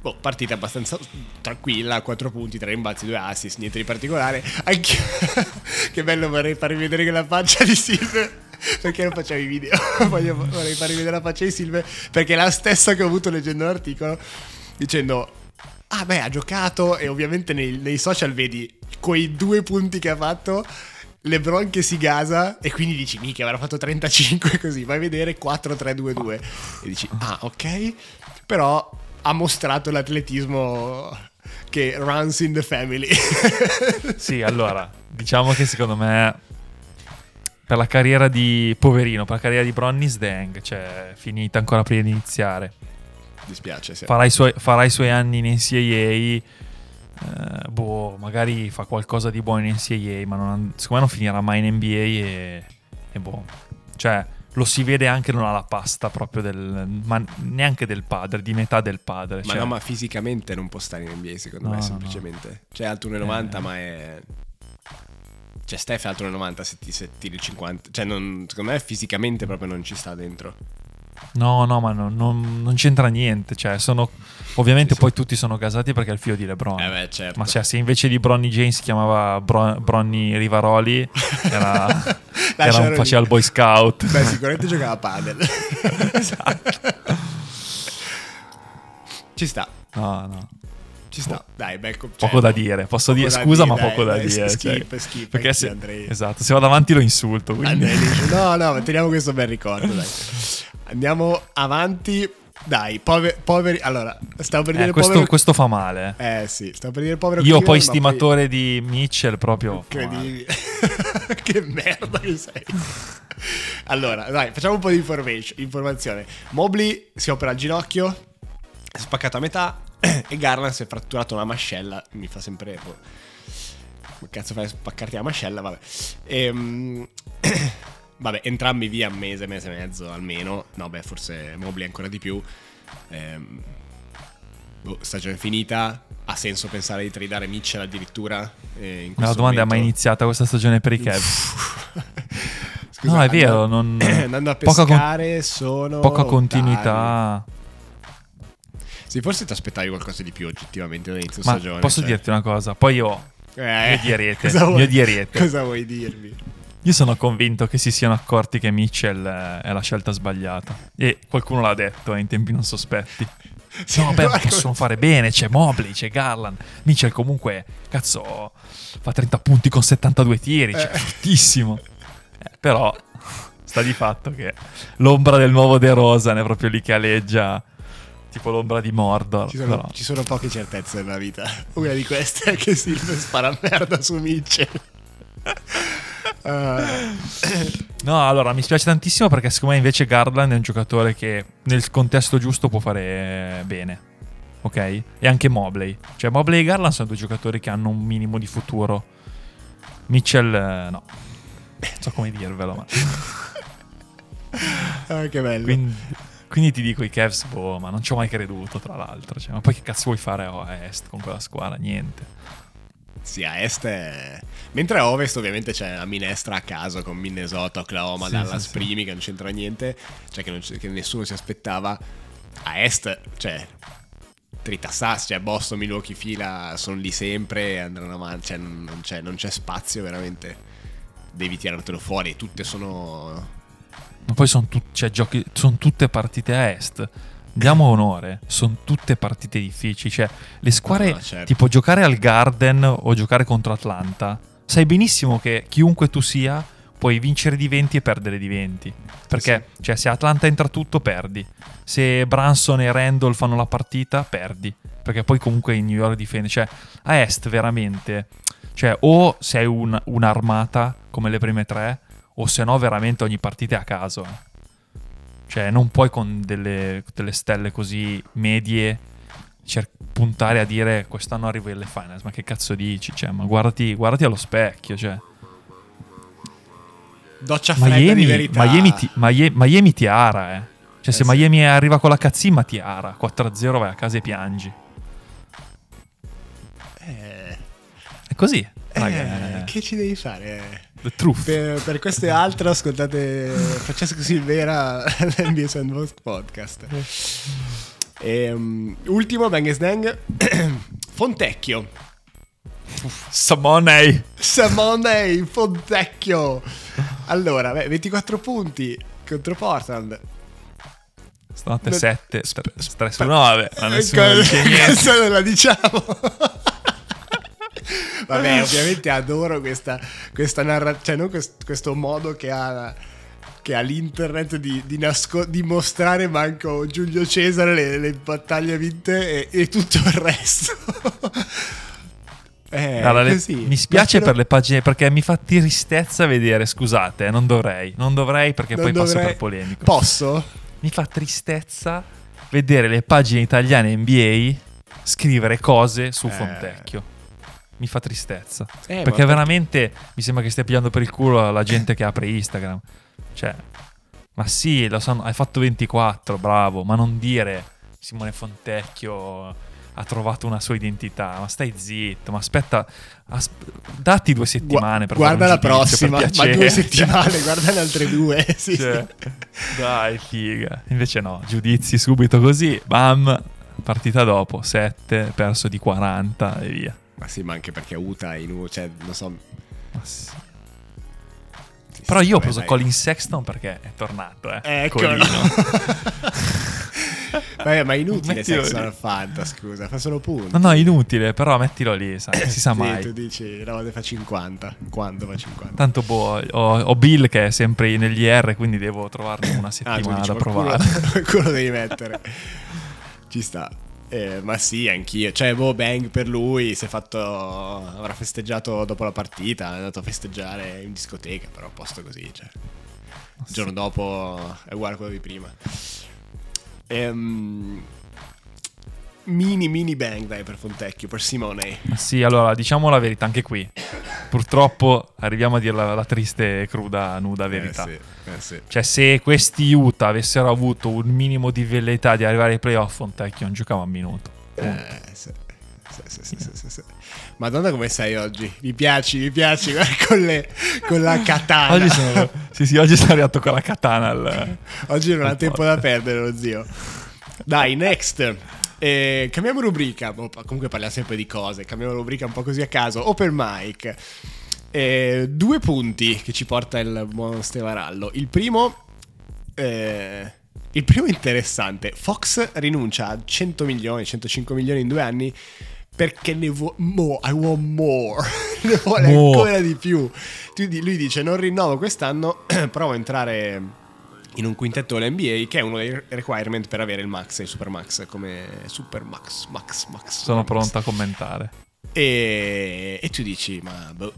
boh, partita abbastanza tranquilla, 4 punti, 3 rimbalzi, 2 assist, niente di particolare. Anche che bello vorrei farvi vedere la faccia di Silve. Perché non facciamo i video? Voglio- vorrei farvi vedere la faccia di Silve. Perché è la stessa che ho avuto leggendo l'articolo. Dicendo. Ah, beh, ha giocato. E ovviamente nei, nei social vedi quei due punti che ha fatto. LeBron che si gasa e quindi dici mica avrà fatto 35 così vai a vedere 4-3-2-2 e dici ah ok però ha mostrato l'atletismo che runs in the family Sì, allora, diciamo che secondo me per la carriera di poverino, per la carriera di Bronny Deng, cioè finita ancora prima di iniziare. dispiace sì. Farà i suoi, farà i suoi anni in NCAA. eh, boh, magari fa qualcosa di buono in NCAA, ma non, secondo me non finirà mai in NBA e, e boh. Cioè, lo si vede anche non ha la pasta proprio del... ma neanche del padre, di metà del padre. ma cioè, no ma fisicamente non può stare in NBA secondo No, me no, semplicemente cioè alto 1,90 Eh. ma è cioè Steph è alto 1,90 se, ti- se tiri il 50 cioè non, secondo me fisicamente proprio non ci sta dentro No, no, ma no- non, non c'entra niente. Cioè, sono. Ovviamente Sì, sì. poi tutti sono gasati perché è il figlio di LeBron. eh beh certo Ma cioè, se invece di Bronny James si chiamava Bro- Bronny Rivaroli, era, era un, faceva il Boy Scout. Beh, sicuramente giocava a padel. Esatto. Ci sta, No, no. ci sta. Dai, becco. Poco cioè, da dire. Posso poco dire da scusa, dire, ma dai, poco da dai, dire. skip, cioè, skip, Perché se, andrei- esatto, se vado avanti lo insulto. Quindi. Andrei. No, no, ma teniamo questo bel ricordo, dai. Andiamo avanti. Dai, pover- poveri. Allora, stavo per dire Eh, questo, povero. questo fa male. eh. Eh sì, stavo per dire povero. Io poi ma stimatore di Mitchell proprio... Incredibile. che merda che sei. allora, dai, facciamo un po' di informazione. Mobley si opera al ginocchio, è spaccato a metà e Garland si è fratturato una mascella. Mi fa sempre... boh, Come cazzo fai a spaccarti la mascella? Vabbè. Ehm, vabbè, entrambi via un mese, mese e mezzo almeno. No, beh, forse Mobley ancora di più. Ehm, boh, stagione finita. Ha senso pensare di tradare Mitchell addirittura? Eh, in La domanda è mai momento? iniziata questa stagione per i Cavs? Scusa, no, è vero, andando- non... andando a poca con- pescare sono Poca continuità. Sì, forse ti aspettavi qualcosa di più oggettivamente dall'inizio Ma stagione. posso cioè. dirti una cosa? Poi io... Eh, mio di Ariete, cosa vuoi- mio di Ariete. Cosa vuoi dirmi? Io sono convinto che si siano accorti che Mitchell eh, è la scelta sbagliata. E qualcuno l'ha detto eh, in tempi non sospetti. Sì, No, beh, possono fare bene. C'è Mobley, c'è Garland. Mitchell comunque, cazzo, fa 30 punti con 72 tiri. Cioè, Eh. fortissimo. Eh, però, sta di fatto che l'ombra del nuovo De Rosa è proprio lì che aleggia. Tipo l'ombra di Mordor. Ci sono, ci sono poche certezze nella vita. Una di queste è che Silver spara merda su Mitchell. No, allora mi spiace tantissimo perché secondo me invece Garland è un giocatore che nel contesto giusto può fare bene. Ok? E anche Mobley. Cioè Mobley e Garland sono due giocatori che hanno un minimo di futuro. Mitchell eh, no. Non so come dirvelo, ma... ah, che bello. Quindi, quindi ti dico i Cavs, boh, ma non ci ho mai creduto tra l'altro. Cioè, ma poi che cazzo vuoi fare a Est con quella squadra? Niente. Sì, a est è... Mentre a ovest ovviamente c'è la minestra a caso con Minnesota, Oklahoma, Sì, Dallas sì, sì. primi che non c'entra niente, cioè che, non c- che nessuno si aspettava. A est, cioè, Tritassas, cioè Boston, Milwaukee, fila, sono lì sempre e andranno avanti, cioè non, c'è, non c'è spazio veramente. Devi tirartelo fuori, tutte sono... Ma poi sono cioè, giochi- son tutte partite a est. Diamo onore, sono tutte partite difficili. Cioè, le squadre, No, certo. tipo giocare al Garden o giocare contro Atlanta, sai benissimo che chiunque tu sia, puoi vincere di 20 e perdere di 20. Perché, cioè, se Atlanta entra tutto, perdi. Se Branson e Randall fanno la partita, perdi. Perché poi comunque in New York difende. Cioè, a est veramente... Cioè, o sei un- un'armata come le prime tre, o se no veramente ogni partita è a caso. Eh. Cioè, non puoi con delle, delle stelle così medie cer- puntare a dire quest'anno arrivo alle finals. Ma che cazzo dici? Cioè, ma guardati, guardati allo specchio. Cioè. Doccia fredda di Miami, verità. Miami, ti, Miami, Miami ti ara, eh. Cioè, se sì. Miami arriva con la cazzimma, ti ara. 4-0 vai a casa e piangi. Eh, È così. eh, che ci devi fare? Per, per questo e altro ascoltate Francesco Silvera nell'NBA Sandbox Podcast. Ehm, ultimo, Bang Snang, Fontecchio. Samonei. Samonei, Fontecchio. Allora, beh, 24 punti contro Portland. Stanotte Beh, 7, sp- 3 su 9. Ma Eh, nessuno dice niente. Questa non la diciamo. Vabbè, ovviamente adoro questa, questa narrazione, cioè questo modo che ha, che ha l'internet di, di, nasco- di mostrare manco Giulio Cesare le, le battaglie vinte e, e tutto il resto. eh, Allora, le- mi spiace per le pagine perché mi fa tristezza vedere, scusate, eh, non dovrei, non dovrei perché non poi passo dovrei- per polemico. Posso? mi fa tristezza vedere le pagine italiane NBA scrivere cose su Eh. Fontecchio. Mi fa tristezza. Eh, perché ma- veramente mi sembra che stia pigliando per il culo la gente che apre Instagram. Cioè, ma sì, lo sanno, hai fatto 24, bravo, ma non dire Simone Fontecchio ha trovato una sua identità. Ma stai zitto, ma aspetta, as- datti due settimane per fare guarda la per prossima, ma due Cioè, settimane, guarda le altre due. Sì, cioè, dai, figa. Invece no, giudizi subito così, bam, partita dopo, 7, perso di 40 e via. Ma sì, ma anche perché Uta in U, cioè, non so. Ma sì. sì, Però sì, io ho preso dai. Colin Sexton perché è tornato, eh. Ecco. Colino. Vabbè, ma è inutile Mettilo Sex lì. al Fanta, scusa, fa solo punti. No, no, è inutile, però mettilo lì, sai, si sa Sì, mai. tu dici, una volta fa 50. Quando fa 50? Tanto boh, ho, ho Bill che è sempre negli R, quindi devo trovarne una Ah, settimana dici, da qualcuno, provare. qualcuno devi mettere. Ci sta. Eh, ma sì, anch'io. Cioè, boh, Bang per lui si è fatto. Avrà festeggiato dopo la partita. È andato a festeggiare in discoteca. Però a posto così. Cioè. Il giorno dopo è uguale a quello di prima. Ehm, mini mini bang dai per Fontecchio, per Simone. Sì, allora diciamo la verità anche qui. Purtroppo arriviamo a dire la, la triste, e cruda, nuda verità. Eh sì, eh sì. Cioè, se questi Utah avessero avuto un minimo di velleità di arrivare ai playoff, Fontecchio non giocava un minuto. Eh, sì. Sì, sì, sì. Madonna come sei oggi? Mi piaci, mi piaci con, le, con la katana. Oggi sono, sì, sì, oggi sono arrivato con la katana al... Oggi non ha tempo da perdere lo zio. Dai, next. Eh, cambiamo rubrica. Boh, comunque parliamo sempre di cose. Cambiamo rubrica un po' così a caso. Open mic. Eh, due punti che ci porta il buon Stevarallo. Il primo. eh, il primo interessante. Fox rinuncia a 100 milioni, 105 milioni in due anni. Perché ne vuole more, I want more, ne vuole More. ancora di più. Lui dice: Non rinnovo quest'anno, provo a entrare in un quintetto dell'NBA che è uno dei requirement per avere il max e il super max come super max max max Sono max. pronto a commentare. e, e tu dici ma boh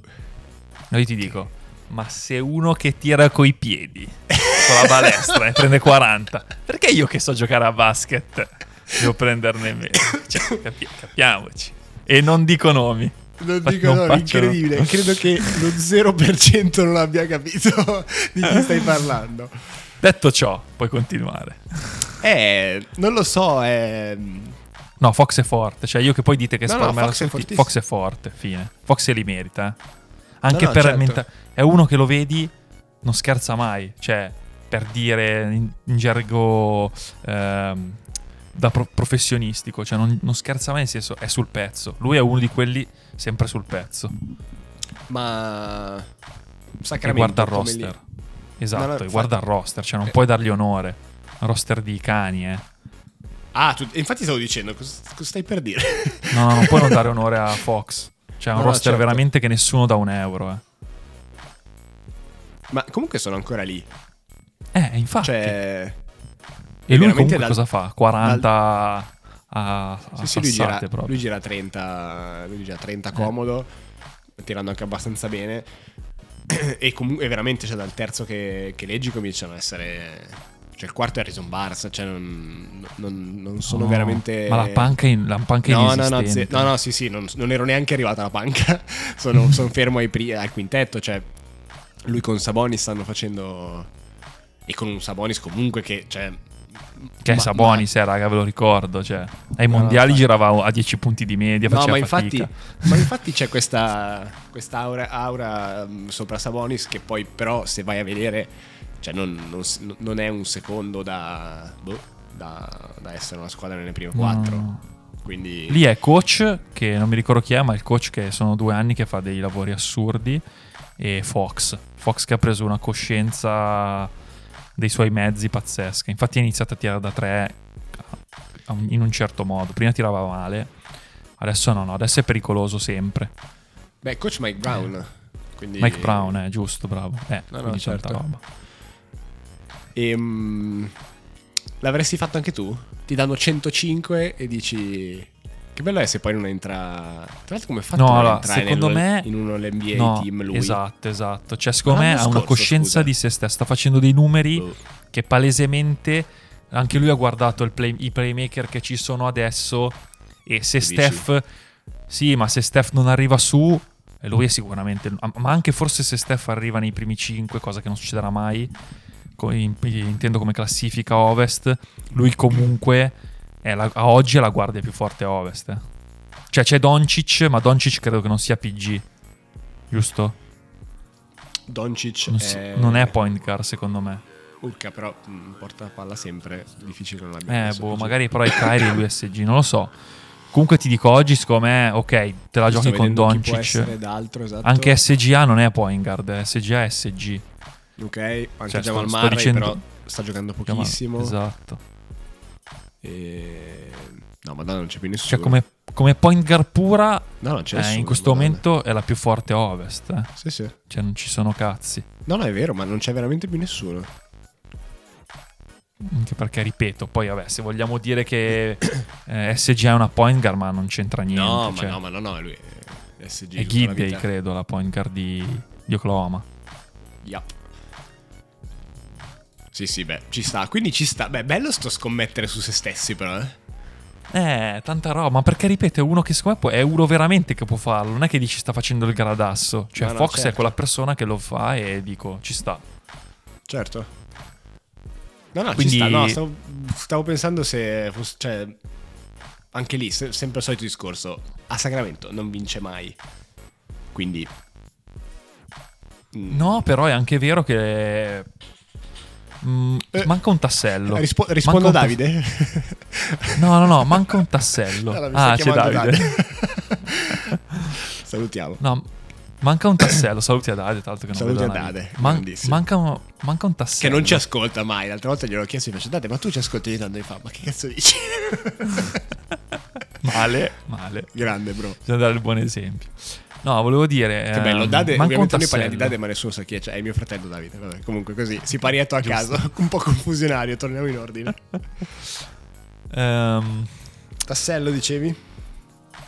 Io ti dico, ma se uno che tira coi piedi con la balestra e prende 40, perché io che so giocare a basket devo prenderne meno? Cioè, capi- capiamoci. E non dico nomi. non dico non no, faccio- incredibile credo che lo 0% non abbia capito di chi stai parlando Detto ciò, puoi continuare. eh non lo so è No, Fox è forte. Cioè, io che poi dite che No, no, Storm era Fox è tutti-. Fox è forte, fine. Fox se li merita. eh. Anche No, no, per certo. menta- È uno che lo vedi, non scherza mai. Cioè, per dire in, in gergo ehm, da pro- professionistico, cioè non, non scherza mai, nel senso è sul pezzo. Lui è uno di quelli sempre sul pezzo. ma E Sacramento guarda il roster. Esatto, No, no, e guarda il roster, cioè non Eh. puoi dargli onore. Roster di cani, eh. ah tu- infatti stavo dicendo cosa, cosa stai per dire No, no, non puoi non dare onore a Fox. Cioè, è un No, roster certo. veramente che nessuno dà un euro, eh. ma comunque sono ancora lì Eh, infatti. cioè e lui comunque dal- cosa fa? 40 a, a Sì, sì, lui gira, proprio. lui gira 30, lui gira 30 comodo, tirando anche abbastanza bene. e comunque veramente cioè, dal terzo che, che leggi cominciano a essere... Cioè il quarto è Harrison Barnes, cioè non, non- non sono No, veramente... Ma la panca, in, la panca No, no, no, ze- no, no, sì, sì, non, non ero neanche arrivato alla panca. sono, sono fermo ai pri- al quintetto. Cioè, lui con Sabonis stanno facendo. E con un Sabonis comunque che. Cioè, Che è ma- Sabonis, eh, raga, ve lo ricordo. Cioè, ai No, mondiali infatti. girava a 10 punti di media, No, ma infatti, ma infatti c'è questa, questa aura, aura, mm, sopra Sabonis che poi però se vai a vedere, cioè non, non non è un secondo da, boh, da, da essere una squadra nelle prime No, quattro. no. Quindi Lì è coach, che non mi ricordo chi è, ma il coach che sono due anni che fa dei lavori assurdi. E Fox. Fox che ha preso una coscienza dei suoi mezzi pazzesca. Infatti ha iniziato a tirare da tre in un certo modo. Prima tirava male, adesso no, no, adesso è pericoloso sempre. beh, coach Mike Brown. Quindi, Mike Brown, è giusto, bravo. Eh, No, no, certo. roba. Ehm, l'avresti fatto anche tu? Ti danno 105 e dici. Che bello è se poi non entra. Tra l'altro, come fatto No, allora, entrare secondo nel- me- in uno dell'NBA No, team lui? esatto, esatto. Cioè, secondo Ma me l'anno ha una coscienza scusa. di se stesso. Sta facendo dei numeri Boh. che palesemente anche lui ha guardato play- i playmaker che ci sono adesso e se dici? Steph sì ma se Steph non arriva su lui è sicuramente ma anche forse se Steph arriva nei primi 5 cosa che non succederà mai intendo come classifica ovest lui comunque la- a oggi è la guardia più forte a ovest eh. cioè c'è Doncic ma Doncic credo che non sia PG giusto? Doncic non, è... non è point guard secondo me Urca, però mh, porta la palla sempre. Difficile non l'abbia Eh, boh, così. magari però i Kyrie e l'USG, non lo so. Comunque ti dico oggi, secondo me, ok, te la giochi con Doncic. esatto. Anche SGA non è point guard, eh, SGA è SG. Ok, anche Cioè, Jamal Murray dicendo- però sta giocando pochissimo. Esatto. E... No, ma non c'è più nessuno. Cioè, come, come point guard pura, No, non c'è eh, nessuno. in questo Madonna. momento è la più forte a ovest. eh. Sì, sì. Cioè, non ci sono cazzi. No, no, è vero, ma non c'è veramente più nessuno. Anche perché, ripeto, poi vabbè, se vogliamo dire che eh, SG è una point guard, ma non c'entra niente. no, cioè, ma no, ma no, no, lui è SG. È Gidday, credo, la point guard di, di Oklahoma. Yup. Sì, sì, beh, ci sta. Quindi ci sta. Beh, bello sto scommettere su se stessi, però, eh. Eh, tanta roba, perché ripeto, è uno che secondo me può- è uno veramente che può farlo, non è che dici sta facendo il gradasso, cioè No, no, Fox certo. è quella persona che lo fa e dico ci sta. Certo. No, no, Quindi- ci sta. No, stavo, stavo pensando se fosse. Cioè, anche lì, se- sempre il solito discorso. A Sacramento non vince mai. Quindi. mm, No, però è anche vero che mm, Eh, manca un tassello. rispo- rispondo a Manca Davide. tas- No, no, no, manca un tassello. Mi ah, c'è chiamando Davide. Salutiamo. No, manca un tassello. Saluti a Dade, tra l'altro che non Saluti a da una Dade, vita. Man- manca, un- manca un Che tassello. non ci ascolta mai. L'altra volta gliel'ho chiesto e mi faccio, Date, ma tu ci ascolti ogni tanto mi fa, ma che cazzo dici? Male, male. Grande, bro. Bisogna dare il buon esempio. No, volevo dire. Che bello, ehm, Dade, manca ovviamente noi parliamo di. Dade, ma nessuno sa chi è, cioè è mio fratello Davide. Vabbè, comunque così, siparietto a caso, un po' confusionario, torniamo in ordine. Ehm, Tassello, dicevi?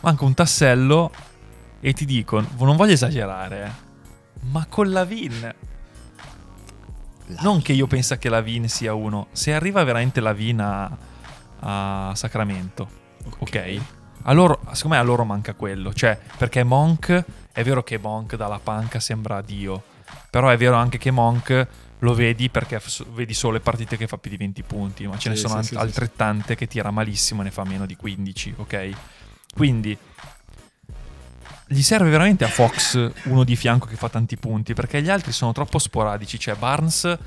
manca un tassello e ti dico, non voglio esagerare, eh, ma con la Vin. Non che io pensa che la Vin sia uno. Se arriva veramente la Vin a, a Sacramento, ok? A loro, secondo me a loro manca quello. Cioè, perché Monk, è vero che Monk dalla panca sembra Dio, però è vero anche che Monk lo vedi perché f- vedi solo le partite che fa più di 20 punti, ma ce ne Sì, sono sì, an- sì, altrettante che tira malissimo e ne fa meno di 15, ok? Quindi gli serve veramente a Fox uno di fianco che fa tanti punti perché gli altri sono troppo sporadici. Cioè, Barnes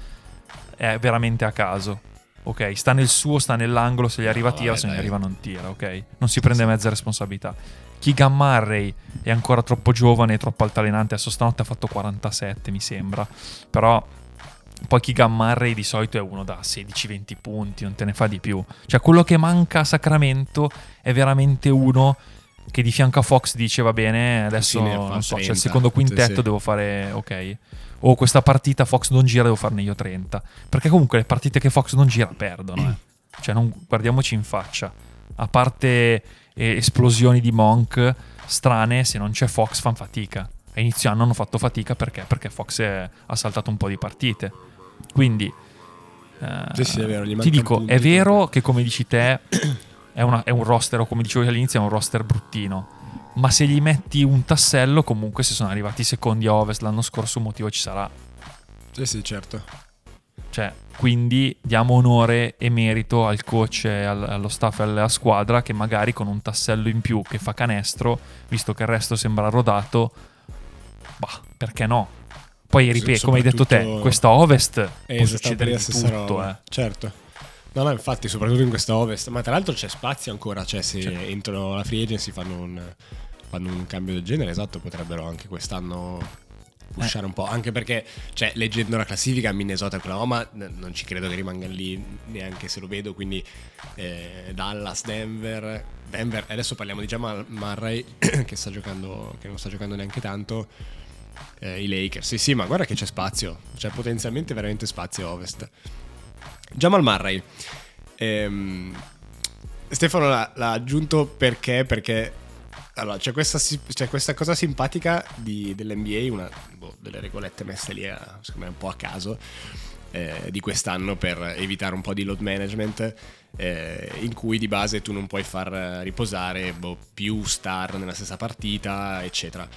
è veramente a caso. Ok, sta nel suo, sta nell'angolo. Se gli arriva, No, tira. vabbè, Se non gli arriva, non tira. Ok, non si prende mezza responsabilità. Keegan Murray è ancora troppo giovane e troppo altalenante. Adesso stanotte ha fatto 47, mi sembra. Però. Poi Keegan Murray di solito è uno da 16-20 punti, non te ne fa di più. Cioè, quello che manca a Sacramento è veramente uno che di fianco a Fox dice va bene, adesso non so, c'è 30. il secondo quintetto, sì. devo fare ok. O questa partita Fox non gira, devo farne io 30. Perché comunque le partite che Fox non gira perdono, eh. Cioè, non, guardiamoci in faccia. A parte eh, esplosioni di Monk strane, se non c'è Fox fan fatica. A inizio anno hanno fatto fatica perché? Perché Fox è- ha saltato un po' di partite. Quindi, eh, Sì, sì, è vero, ti dico, è vero che come dici te è, una- è un roster, o come dicevo all'inizio, è un roster bruttino. Ma se gli metti un tassello, comunque se sono arrivati secondi a Ovest l'anno scorso un motivo ci sarà. Sì, sì, certo. Cioè, quindi diamo onore e merito al coach al- allo staff e alla squadra che magari con un tassello in più che fa canestro, visto che il resto sembra rodato, bah, perché no? Poi ripeto, come hai detto te, questa Ovest Eh, può succedere di tutto, eh. Certo. No, no, infatti, soprattutto in questa ovest. Ma tra l'altro c'è spazio ancora. Cioè, se Certo. entrano la free agency fanno un, fanno un cambio del genere, esatto, potrebbero anche quest'anno pushare un po'. Anche perché, cioè, leggendo la classifica, Minnesota e Oklahoma, n- non ci credo che rimanga lì neanche se lo vedo. Quindi, eh, Dallas, Denver. Denver, adesso parliamo di Jamal Murray, che sta giocando, che non sta giocando neanche tanto. Eh, I Lakers, sì, sì, ma guarda che c'è spazio. C'è potenzialmente veramente spazio a ovest. Jamal Murray. Ehm, Stefano l'ha, l'ha aggiunto perché? Perché allora, c'è, questa, c'è questa cosa simpatica di- dell'NBA, una, boh, delle regolette messe lì a, me un po' a caso eh, di quest'anno per evitare un po' di load management eh, in cui di base tu non puoi far riposare boh, più star nella stessa partita, eccetera.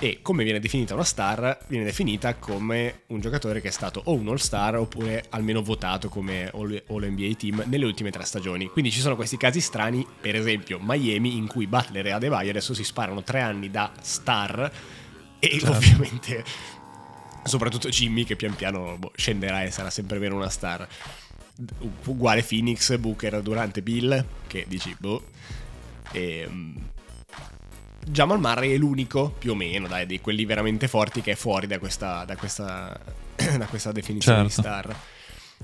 E come viene definita una star? Viene definita come un giocatore che è stato o un all-star oppure almeno votato come all, NBA team nelle ultime tre stagioni. Quindi ci sono questi casi strani, per esempio Miami, in cui Butler e Adebayo adesso si sparano tre anni da star e ovviamente soprattutto Jimmy che pian piano boh, scenderà e sarà sempre meno una star. Uguale Phoenix, Booker durante Bill, che dici boh. E, Jamal Murray è l'unico, più o meno, dai, di quelli veramente forti che è fuori da questa, da questa, da questa definizione di Certo. star.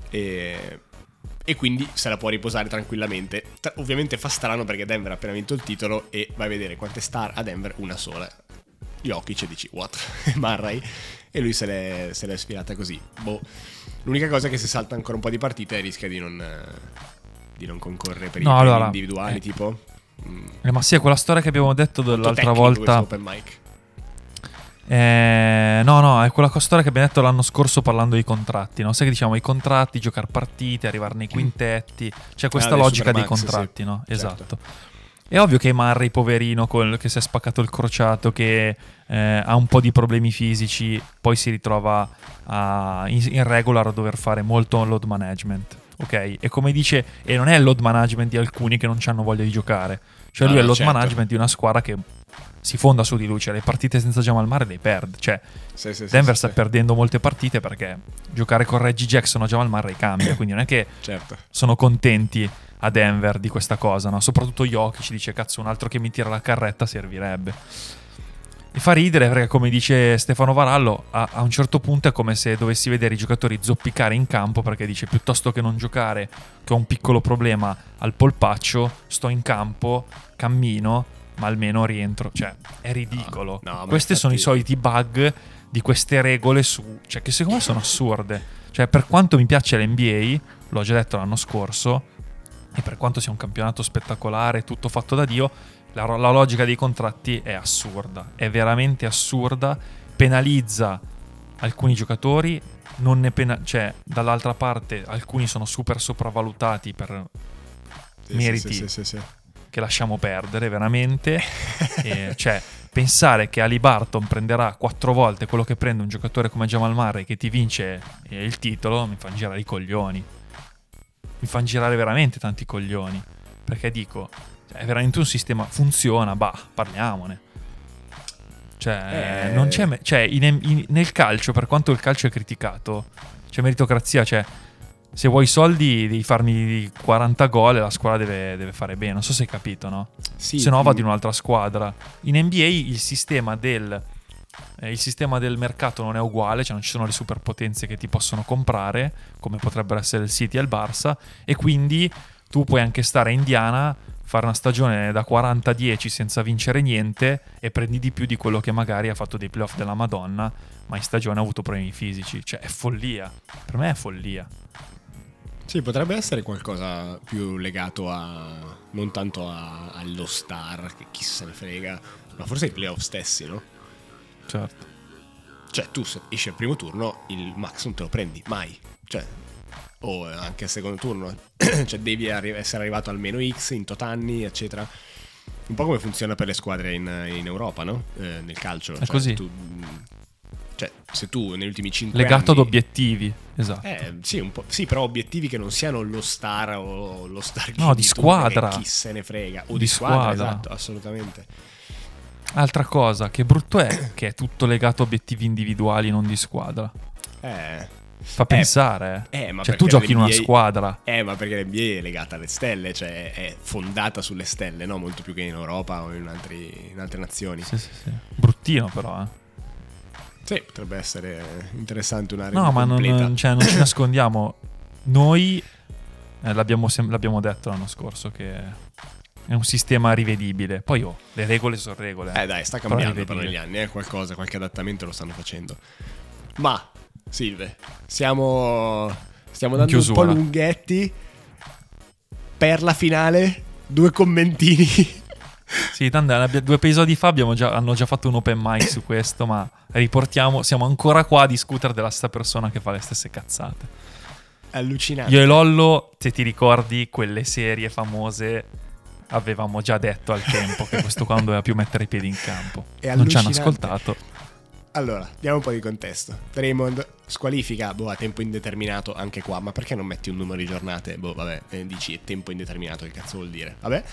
E, e quindi se la può riposare tranquillamente. Tra- ovviamente fa strano perché Denver ha appena vinto il titolo e vai a vedere quante star a Denver, una sola. Jokic e dici what? Marray e lui se l'è, se l'è sfilata così. Boh. L'unica cosa è che se salta ancora un po' di partite rischia di non, di non concorrere per No, i allora, individuali eh. tipo. Mm, Eh, ma sì, è quella storia che abbiamo detto dell'altra volta. open mic. Eh, no, no, è quella storia che abbiamo detto l'anno scorso parlando dei contratti. No? Sai che diciamo i contratti, giocare partite, arrivare nei quintetti. C'è questa Ah, logica dei contratti, sì. no? Certo. Esatto. È ovvio che Murray, poverino, col- che si è spaccato il crociato, che eh, ha un po' di problemi fisici, poi si ritrova a- in, in regular a dover fare molto load management. Ok? E come dice, e non è il load management di alcuni che non hanno voglia di giocare. Cioè, lui è il no, load certo. management di una squadra che si fonda su di lui. Cioè, le partite senza Jamal Murray le perde. Cioè, Sì, sì, Denver sì, sta perdendo molte partite perché giocare con Reggie Jackson o Jamal Murray cambia. Quindi non è che Certo. sono contenti a Denver di questa cosa, no? Soprattutto Jokic dice cazzo un altro che mi tira la carretta servirebbe. E fa ridere perché come dice Stefano Varallo a, a un certo punto è come se dovessi vedere i giocatori zoppicare in campo perché dice piuttosto che non giocare che ho un piccolo problema al polpaccio sto in campo, cammino ma almeno rientro, cioè è ridicolo. No, no, Questi sono i soliti bug di queste regole su, cioè che secondo me sono assurde. Cioè per quanto mi piace l'NBA, l'ho già detto l'anno scorso, e per quanto sia un campionato spettacolare, tutto fatto da Dio, la, la logica dei contratti è assurda, è veramente assurda, penalizza alcuni giocatori, non ne pena- cioè dall'altra parte alcuni sono super sopravvalutati per Sì, meriti sì, sì, che lasciamo perdere veramente. E, cioè, pensare che Ali Barton prenderà quattro volte quello che prende un giocatore come Jamal Murray che ti vince eh, il titolo mi fa girare i coglioni. Mi fa girare veramente tanti coglioni. Perché dico, è veramente un sistema, funziona, bah, parliamone. Cioè, Eh. non c'è, cioè, in- in- nel calcio, per quanto il calcio è criticato, c'è meritocrazia, cioè, se vuoi soldi devi farmi 40 gol e la squadra deve, deve fare bene. Non so se hai capito, no? Sì, se no va mm, di un'altra squadra. In NBA il sistema del, eh, il sistema del mercato non è uguale, cioè non ci sono le superpotenze che ti possono comprare, come potrebbero essere il City e il Barça, e quindi tu puoi anche stare a Indiana, fare una stagione da 40-10 senza vincere niente e prendi di più di quello che magari ha fatto dei playoff della Madonna, ma in stagione ha avuto problemi fisici. Cioè è follia. Per me è follia. Sì, potrebbe essere qualcosa più legato a. non tanto a- allo star, che chi se ne frega, ma forse ai playoff stessi, no? Certo. Cioè, tu se esci al primo turno, il max non te lo prendi mai. Cioè, o anche al secondo turno. cioè, devi arri- essere arrivato almeno X in tot anni, eccetera. Un po' come funziona per le squadre in, in Europa, no? Eh, nel calcio. È Cioè, così. tu- cioè, se tu negli ultimi 5 Legato ad anni... obiettivi. Esatto. Eh, sì, un po'. Sì, però obiettivi che non siano lo star o lo star No, di squadra. perché Chi se ne frega. O Di di, squadra, squadra. esatto, assolutamente. Altra cosa, che brutto è che è tutto legato a obiettivi individuali, non di squadra. Eh, Fa pensare, eh. eh, ma cioè, tu giochi in una squadra. Eh, ma perché l'NBA è legata alle stelle, cioè è fondata sulle stelle, no? Molto più che in Europa o in, altri- in altre nazioni. Sì, sì, sì. Bruttino, però, eh. Sì, potrebbe essere interessante una No, ma non, cioè, non ci nascondiamo. Noi eh, l'abbiamo, sem- l'abbiamo detto l'anno scorso che è un sistema rivedibile. Poi, oh, le regole sono regole. Eh dai, sta cambiando però negli anni, eh, qualcosa, qualche adattamento lo stanno facendo. Ma, Silve, stiamo, stiamo In dando un po' lunghetti per la finale. Due commentini. Sì, tanto abbia- due episodi fa abbiamo già- hanno già fatto un open mic su questo, ma riportiamo, siamo ancora qua a discutere della stessa persona che fa le stesse cazzate. Allucinante. Io e Lollo, se ti ricordi, quelle serie famose avevamo già detto al tempo che questo qua non doveva più mettere i piedi in campo. È Non ci hanno ascoltato. Allora, diamo un po' di contesto. Draymond squalifica, boh, a tempo indeterminato anche qua, ma perché non metti un numero di giornate? Boh, vabbè, eh, dici tempo indeterminato, che cazzo vuol dire? Vabbè.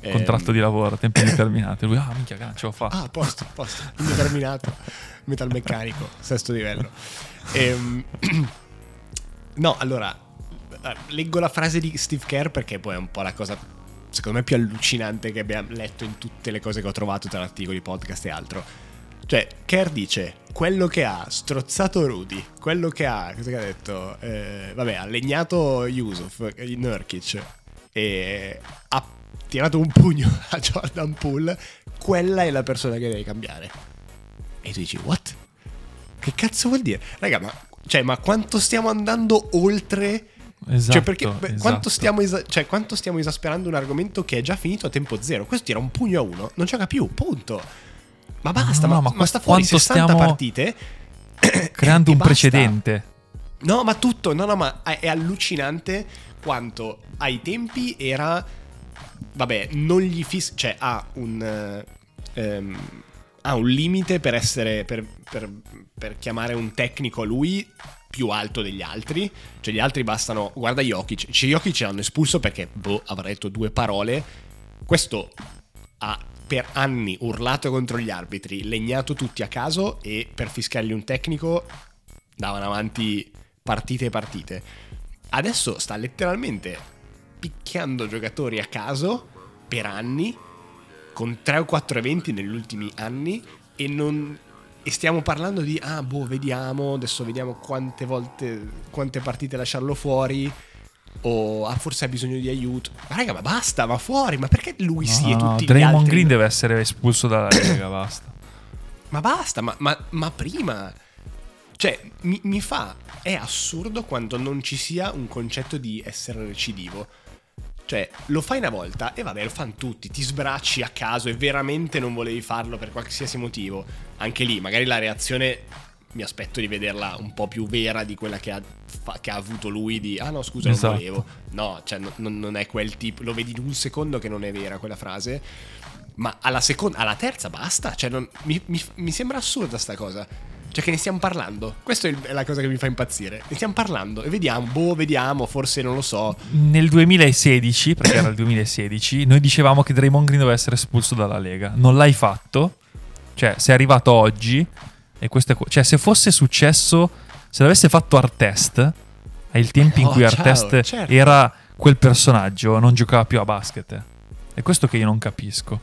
Ehm, Contratto di lavoro, tempo indeterminato. Lui, ah, minchia, ce l'ho fatto. Ah, posto, posto. Indeterminato. Metalmeccanico, sesto livello. Ehm, no, allora, eh, leggo la frase di Steve Kerr perché poi è un po' la cosa, secondo me, più allucinante che abbiamo letto in tutte le cose che ho trovato tra articoli, podcast e altro. Cioè, Kerr dice, quello che ha strozzato Rudy, quello che ha, cosa che ha detto? Eh, vabbè, ha legnato Yusuf, Nurkic, e ha tirato un pugno a Jordan Poole, quella è la persona che deve cambiare. E tu dici, what? Che cazzo vuol dire? Raga, ma, cioè, ma quanto stiamo andando oltre... Esatto, cioè, perché esatto. quanto, stiamo esa- cioè, quanto stiamo esasperando un argomento che è già finito a tempo zero? Questo tira un pugno a uno, non gioca più, punto. Ma basta, no, ma, ma ma sta fuori quanto 60 stiamo partite. Creando un basta. precedente. No, ma tutto, no, no, ma è allucinante quanto ai tempi era... Vabbè, non gli fis... Cioè, ha un... eh, ehm, ha un limite per essere... Per, per- per chiamare un tecnico lui più alto degli altri. Cioè, gli altri bastano... Guarda Jokic. Cioè, Jokic l'hanno espulso perché, boh, avrà detto due parole. Questo ha per anni urlato contro gli arbitri, legnato tutti a caso e per fischiargli un tecnico davano avanti partite e partite. Adesso sta letteralmente picchiando giocatori a caso per anni, con 3 o 4 eventi negli ultimi anni, e non. E stiamo parlando di, ah, boh, vediamo, adesso vediamo quante volte, quante partite lasciarlo fuori, o ah, forse ha bisogno di aiuto. Ma raga, ma basta, ma fuori, ma perché lui No, sì e no, tutti gli Draymond altri? Green deve essere espulso dalla Lega, basta. Ma basta, ma, ma- ma prima. Cioè, mi, mi fa. È assurdo quando non ci sia un concetto di essere recidivo. Cioè, lo fai una volta e vabbè, lo fanno tutti, ti sbracci a caso e veramente non volevi farlo per qualsiasi motivo. Anche lì, magari la reazione mi aspetto di vederla un po' più vera di quella che ha, fa- che ha avuto lui di ah no scusa Esatto. non volevo. No, cioè no- non, non è quel tipo, lo vedi in un secondo che non è vera quella frase. Ma alla seconda, alla terza basta. Cioè, non- mi, mi- mi sembra assurda sta cosa. Cioè, che ne stiamo parlando. Questa è la cosa che mi fa impazzire. Ne stiamo parlando e vediamo, boh, vediamo, forse non lo so. Nel 2016, perché era il 2016, noi dicevamo che Draymond Green doveva essere espulso dalla Lega. Non l'hai fatto. Cioè, sei arrivato oggi. E questo è co- cioè, se fosse successo, se l'avesse fatto Artest, ai tempi in Oh, cui ciao, Artest certo. era quel personaggio, non giocava più a basket. È questo che io non capisco.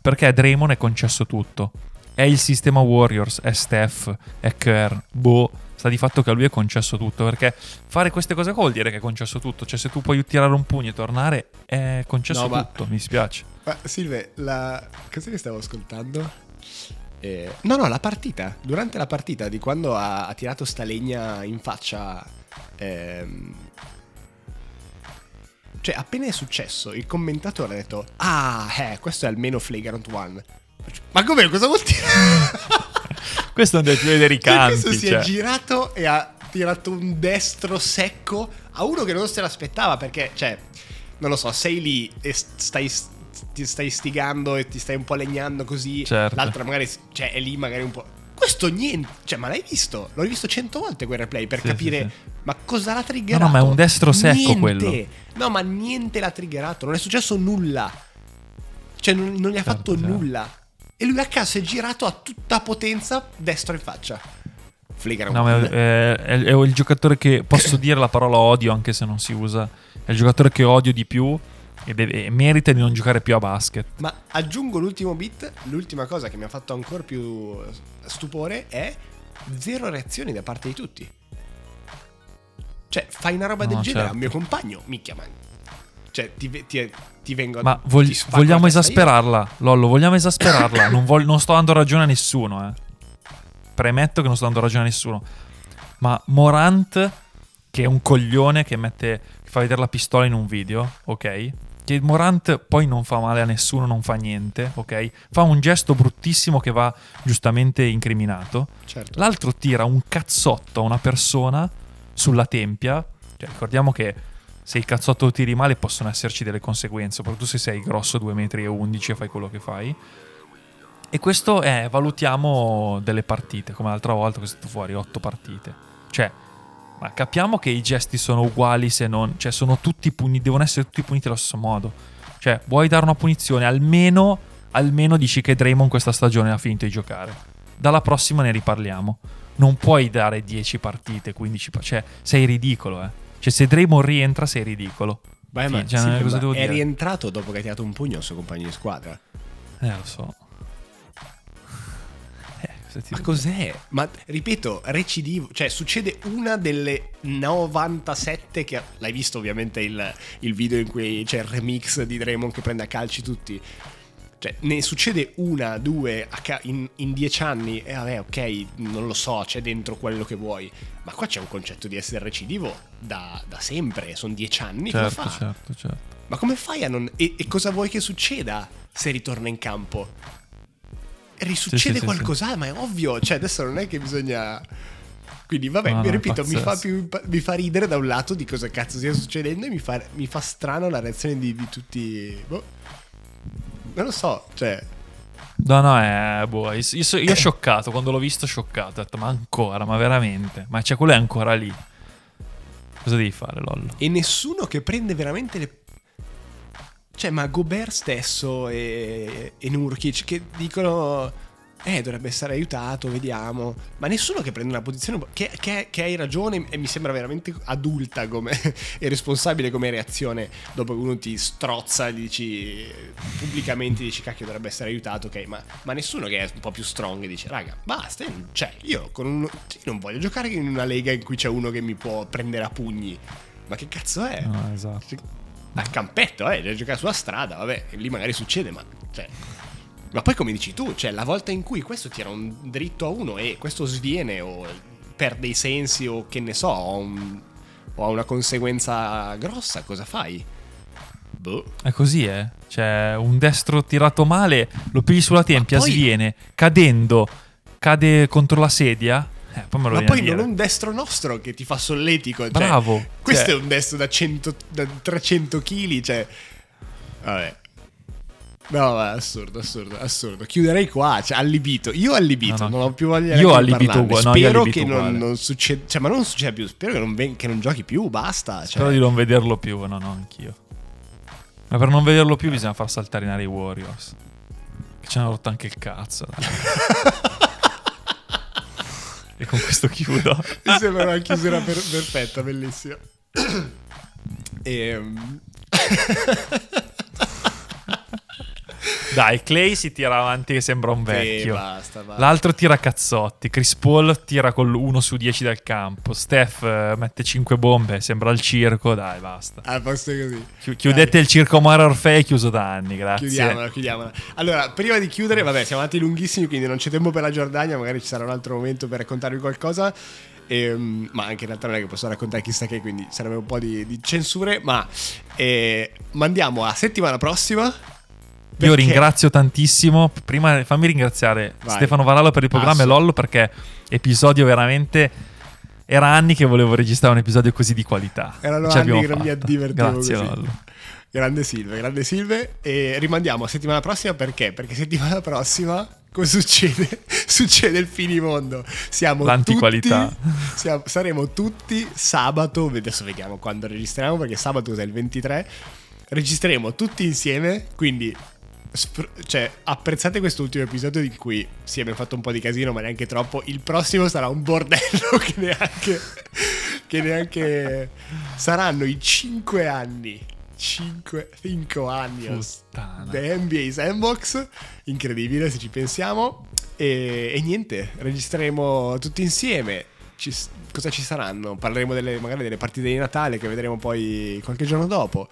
Perché a Draymond è concesso tutto. È il sistema Warriors, è Steph, è Kerr, boh. Sta di fatto che a lui è concesso tutto. Perché fare queste cose qua vuol dire che è concesso tutto. Cioè, se tu puoi tirare un pugno e tornare, è concesso No, ma- tutto. Mi spiace. Ma Silve, la... cosa che stavo ascoltando? Eh, no, no, la partita. Durante la partita di quando ha, ha tirato sta legna in faccia. ehm, Cioè, appena è successo, il commentatore ha detto: Ah, eh, questo è almeno flagrant one. Ma come? Cosa vuol dire? Questo è un dei più vedere i Cioè, questo si cioè. è girato e ha tirato un destro secco a uno che non se l'aspettava perché, cioè, non lo so, sei lì e stai, ti stai stigando e ti stai un po' legnando così. Certo. L'altra magari, cioè, è lì magari un po'... Questo niente, cioè, ma l'hai visto? L'ho rivisto cento volte quel replay per Sì, capire, sì, sì. ma cosa l'ha triggerato? No, no, ma è un destro secco Niente. quello. No, ma niente l'ha triggerato, non è successo nulla. Cioè, non, non gli ha Certo, fatto certo. nulla. E lui a caso è girato a tutta potenza destro in faccia. Flagrant No, ma è, è- è il giocatore che posso dire la parola odio anche se non si usa. È il giocatore che odio di più e, deve- e merita di non giocare più a basket. Ma aggiungo l'ultimo bit, l'ultima cosa che mi ha fatto ancora più stupore è zero reazioni da parte di tutti. Cioè, fai una roba No, del genere certo. a un mio compagno, minchia, ma... Cioè, ti, ti, ti vengo Ma vog- ti vogliamo io. esasperarla, Lollo, vogliamo esasperarla. non, vol- non sto dando ragione a nessuno, eh. Premetto che non sto dando ragione a nessuno. Ma Morant, che è un coglione che mette che fa vedere la pistola in un video, ok? Che Morant poi non fa male a nessuno, non fa niente, ok? Fa un gesto bruttissimo che va giustamente incriminato. Certo. L'altro tira un cazzotto a una persona sulla tempia. Cioè, ricordiamo che se il cazzotto lo tiri male possono esserci delle conseguenze, soprattutto se sei grosso 2,11 metri e fai quello che fai. E questo è, valutiamo delle partite, come l'altra volta che è stato fuori 8 partite. Cioè, ma capiamo che i gesti sono uguali se non... Cioè, sono tutti puniti, devono essere tutti puniti allo stesso modo. Cioè, vuoi dare una punizione, almeno, almeno dici che Draymond questa stagione ha finito di giocare. Dalla prossima ne riparliamo. Non puoi dare 10 partite, 15 partite. Cioè, sei ridicolo, eh. Cioè, se Draymond rientra, sei ridicolo. Beh, ma, Sì, cioè, sì, ma è dire? rientrato dopo che ha tirato un pugno al suo compagno di squadra. Eh, lo so. Eh, Ma cos'è? Ma ripeto, recidivo, cioè succede una delle 97 che l'hai visto ovviamente il, il video in cui c'è il remix di Draymond che prende a calci tutti. Cioè, ne succede una, due in, in, dieci anni e vabbè, ok, non lo so, c'è dentro quello che vuoi. Ma qua c'è un concetto di essere recidivo da, da sempre, sono dieci anni. Certo, come fa? certo, certo. Ma come fai a non... E, e cosa vuoi che succeda se ritorna in campo? Risuccede Sì, sì, qualcosa, ma è ovvio, cioè adesso non è che bisogna... Quindi vabbè, No, è ripeto, mi fa, più, mi fa ridere da un lato di cosa cazzo stia succedendo e mi fa, mi fa strano la reazione di, di tutti... Boh. Non lo so, cioè... No, no, è boh, io, io io scioccato, quando l'ho visto scioccato, ho detto, ma ancora, ma veramente? Ma c'è quello è ancora lì. Cosa devi fare, Lollo? E nessuno che prende veramente le... Cioè, ma Gobert stesso e, e Nurkic che dicono... Eh, dovrebbe essere aiutato, vediamo. Ma nessuno che prende una posizione... Che, che- che hai ragione e mi sembra veramente adulta come, e responsabile come reazione dopo che uno ti strozza e dici pubblicamente dici cacchio dovrebbe essere aiutato, ok, ma, ma nessuno che è un po' più strong e dice raga, basta, io- cioè io con un, io non voglio giocare in una lega in cui c'è uno che mi può prendere a pugni. Ma che cazzo è? No, esatto. Al campetto, eh, deve giocare sulla strada, vabbè, lì magari succede, ma cioè, ma poi come dici tu, cioè la volta in cui questo tira un dritto a uno e questo sviene o perde i sensi o che ne so, o, un- o ha una conseguenza grossa, cosa fai? Boh. È così, eh. Cioè, un destro tirato male, lo pigli sulla tempia, poi- sviene, cadendo, cade contro la sedia. Eh, poi Ma poi non un destro nostro che ti fa solletico. Cioè, Bravo. Questo Cioè- è un destro da, 100, da 300 kg, cioè... Vabbè. No, ma è assurdo, assurdo, assurdo. Chiuderei qua, cioè allibito. Io allibito, No, no. non ho più voglia Io allibito uguale, no, io Spero allibito che non, non succeda, cioè, ma non succeda più. Spero che non, ven- che non giochi più, basta. Cioè. Spero di non vederlo più, no, no, anch'io. Ma per non vederlo più bisogna far saltare in aria i Warriors. Che ci hanno rotto anche il cazzo. e con questo chiudo. Mi sembra una chiusura per- perfetta, bellissima. Ehm, Dai, Clay si tira avanti che sembra un sì, vecchio. basta, basta. L'altro tira cazzotti. Chris Paul tira con l'1 su 10 dal campo. Steph eh, mette 5 bombe. Sembra il circo. Dai, basta. Ah, posto così. Chi- chiudete il circo Mara Orfei. Chiuso da anni. Grazie. Chiudiamola, chiudiamola. Allora, prima di chiudere, vabbè, siamo andati lunghissimi, quindi non c'è tempo per la Giordania, magari ci sarà un altro momento per raccontarvi qualcosa. Ehm, ma anche in realtà non è che posso raccontare chissà che, quindi sarebbe un po' di, di censure. Ma eh, mandiamo a settimana prossima. Io perché- ringrazio tantissimo. Prima fammi ringraziare Vai. Stefano Varallo per il programma e Lollo perché episodio veramente. Era anni che volevo registrare un episodio così di qualità. Erano Ce anni l'abbiamo che non mi fatta. divertivo Grazie così. Lollo. Grande Silve, grande Silve. E rimandiamo a settimana prossima perché? Perché settimana prossima. Cosa succede? Succede il finimondo. Siamo L'antiqualità. tutti. siamo- saremo tutti sabato. Adesso vediamo quando registriamo. Perché sabato è il 23. Registreremo tutti insieme. Quindi. Sp- cioè, apprezzate quest'ultimo episodio in cui sì, abbiamo fatto un po' di casino, ma neanche troppo. Il prossimo sarà un bordello che neanche. Che neanche. Saranno i 5 anni. 5, 5 anni. Puttana. The NBA Sandbox, incredibile se ci pensiamo. E, e niente, registreremo tutti insieme. Ci- cosa ci saranno? Parleremo delle, magari delle partite di Natale che vedremo poi qualche giorno dopo.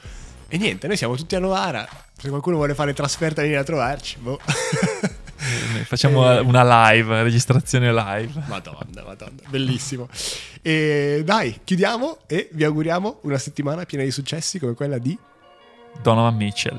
E niente, noi siamo tutti a Novara. Se qualcuno vuole fare trasferta, vieni a trovarci. Boh. Eh, Facciamo Eh. una live, registrazione live. Madonna, madonna, bellissimo. E dai, chiudiamo e vi auguriamo una settimana piena di successi come quella di Donovan Mitchell.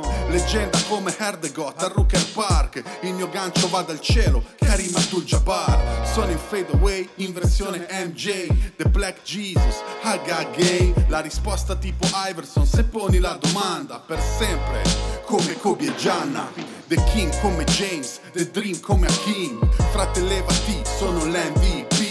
Leggenda come Herdegot a Rooker Park. Il mio gancio va dal cielo Karim Abdul-Jabbar Sono in fade away in versione MJ The Black Jesus Haga Gay. La risposta tipo Iverson Se poni la domanda per sempre Come Kobe e Gianna. The King come James The Dream come Hakim Frate levati sono l'MVP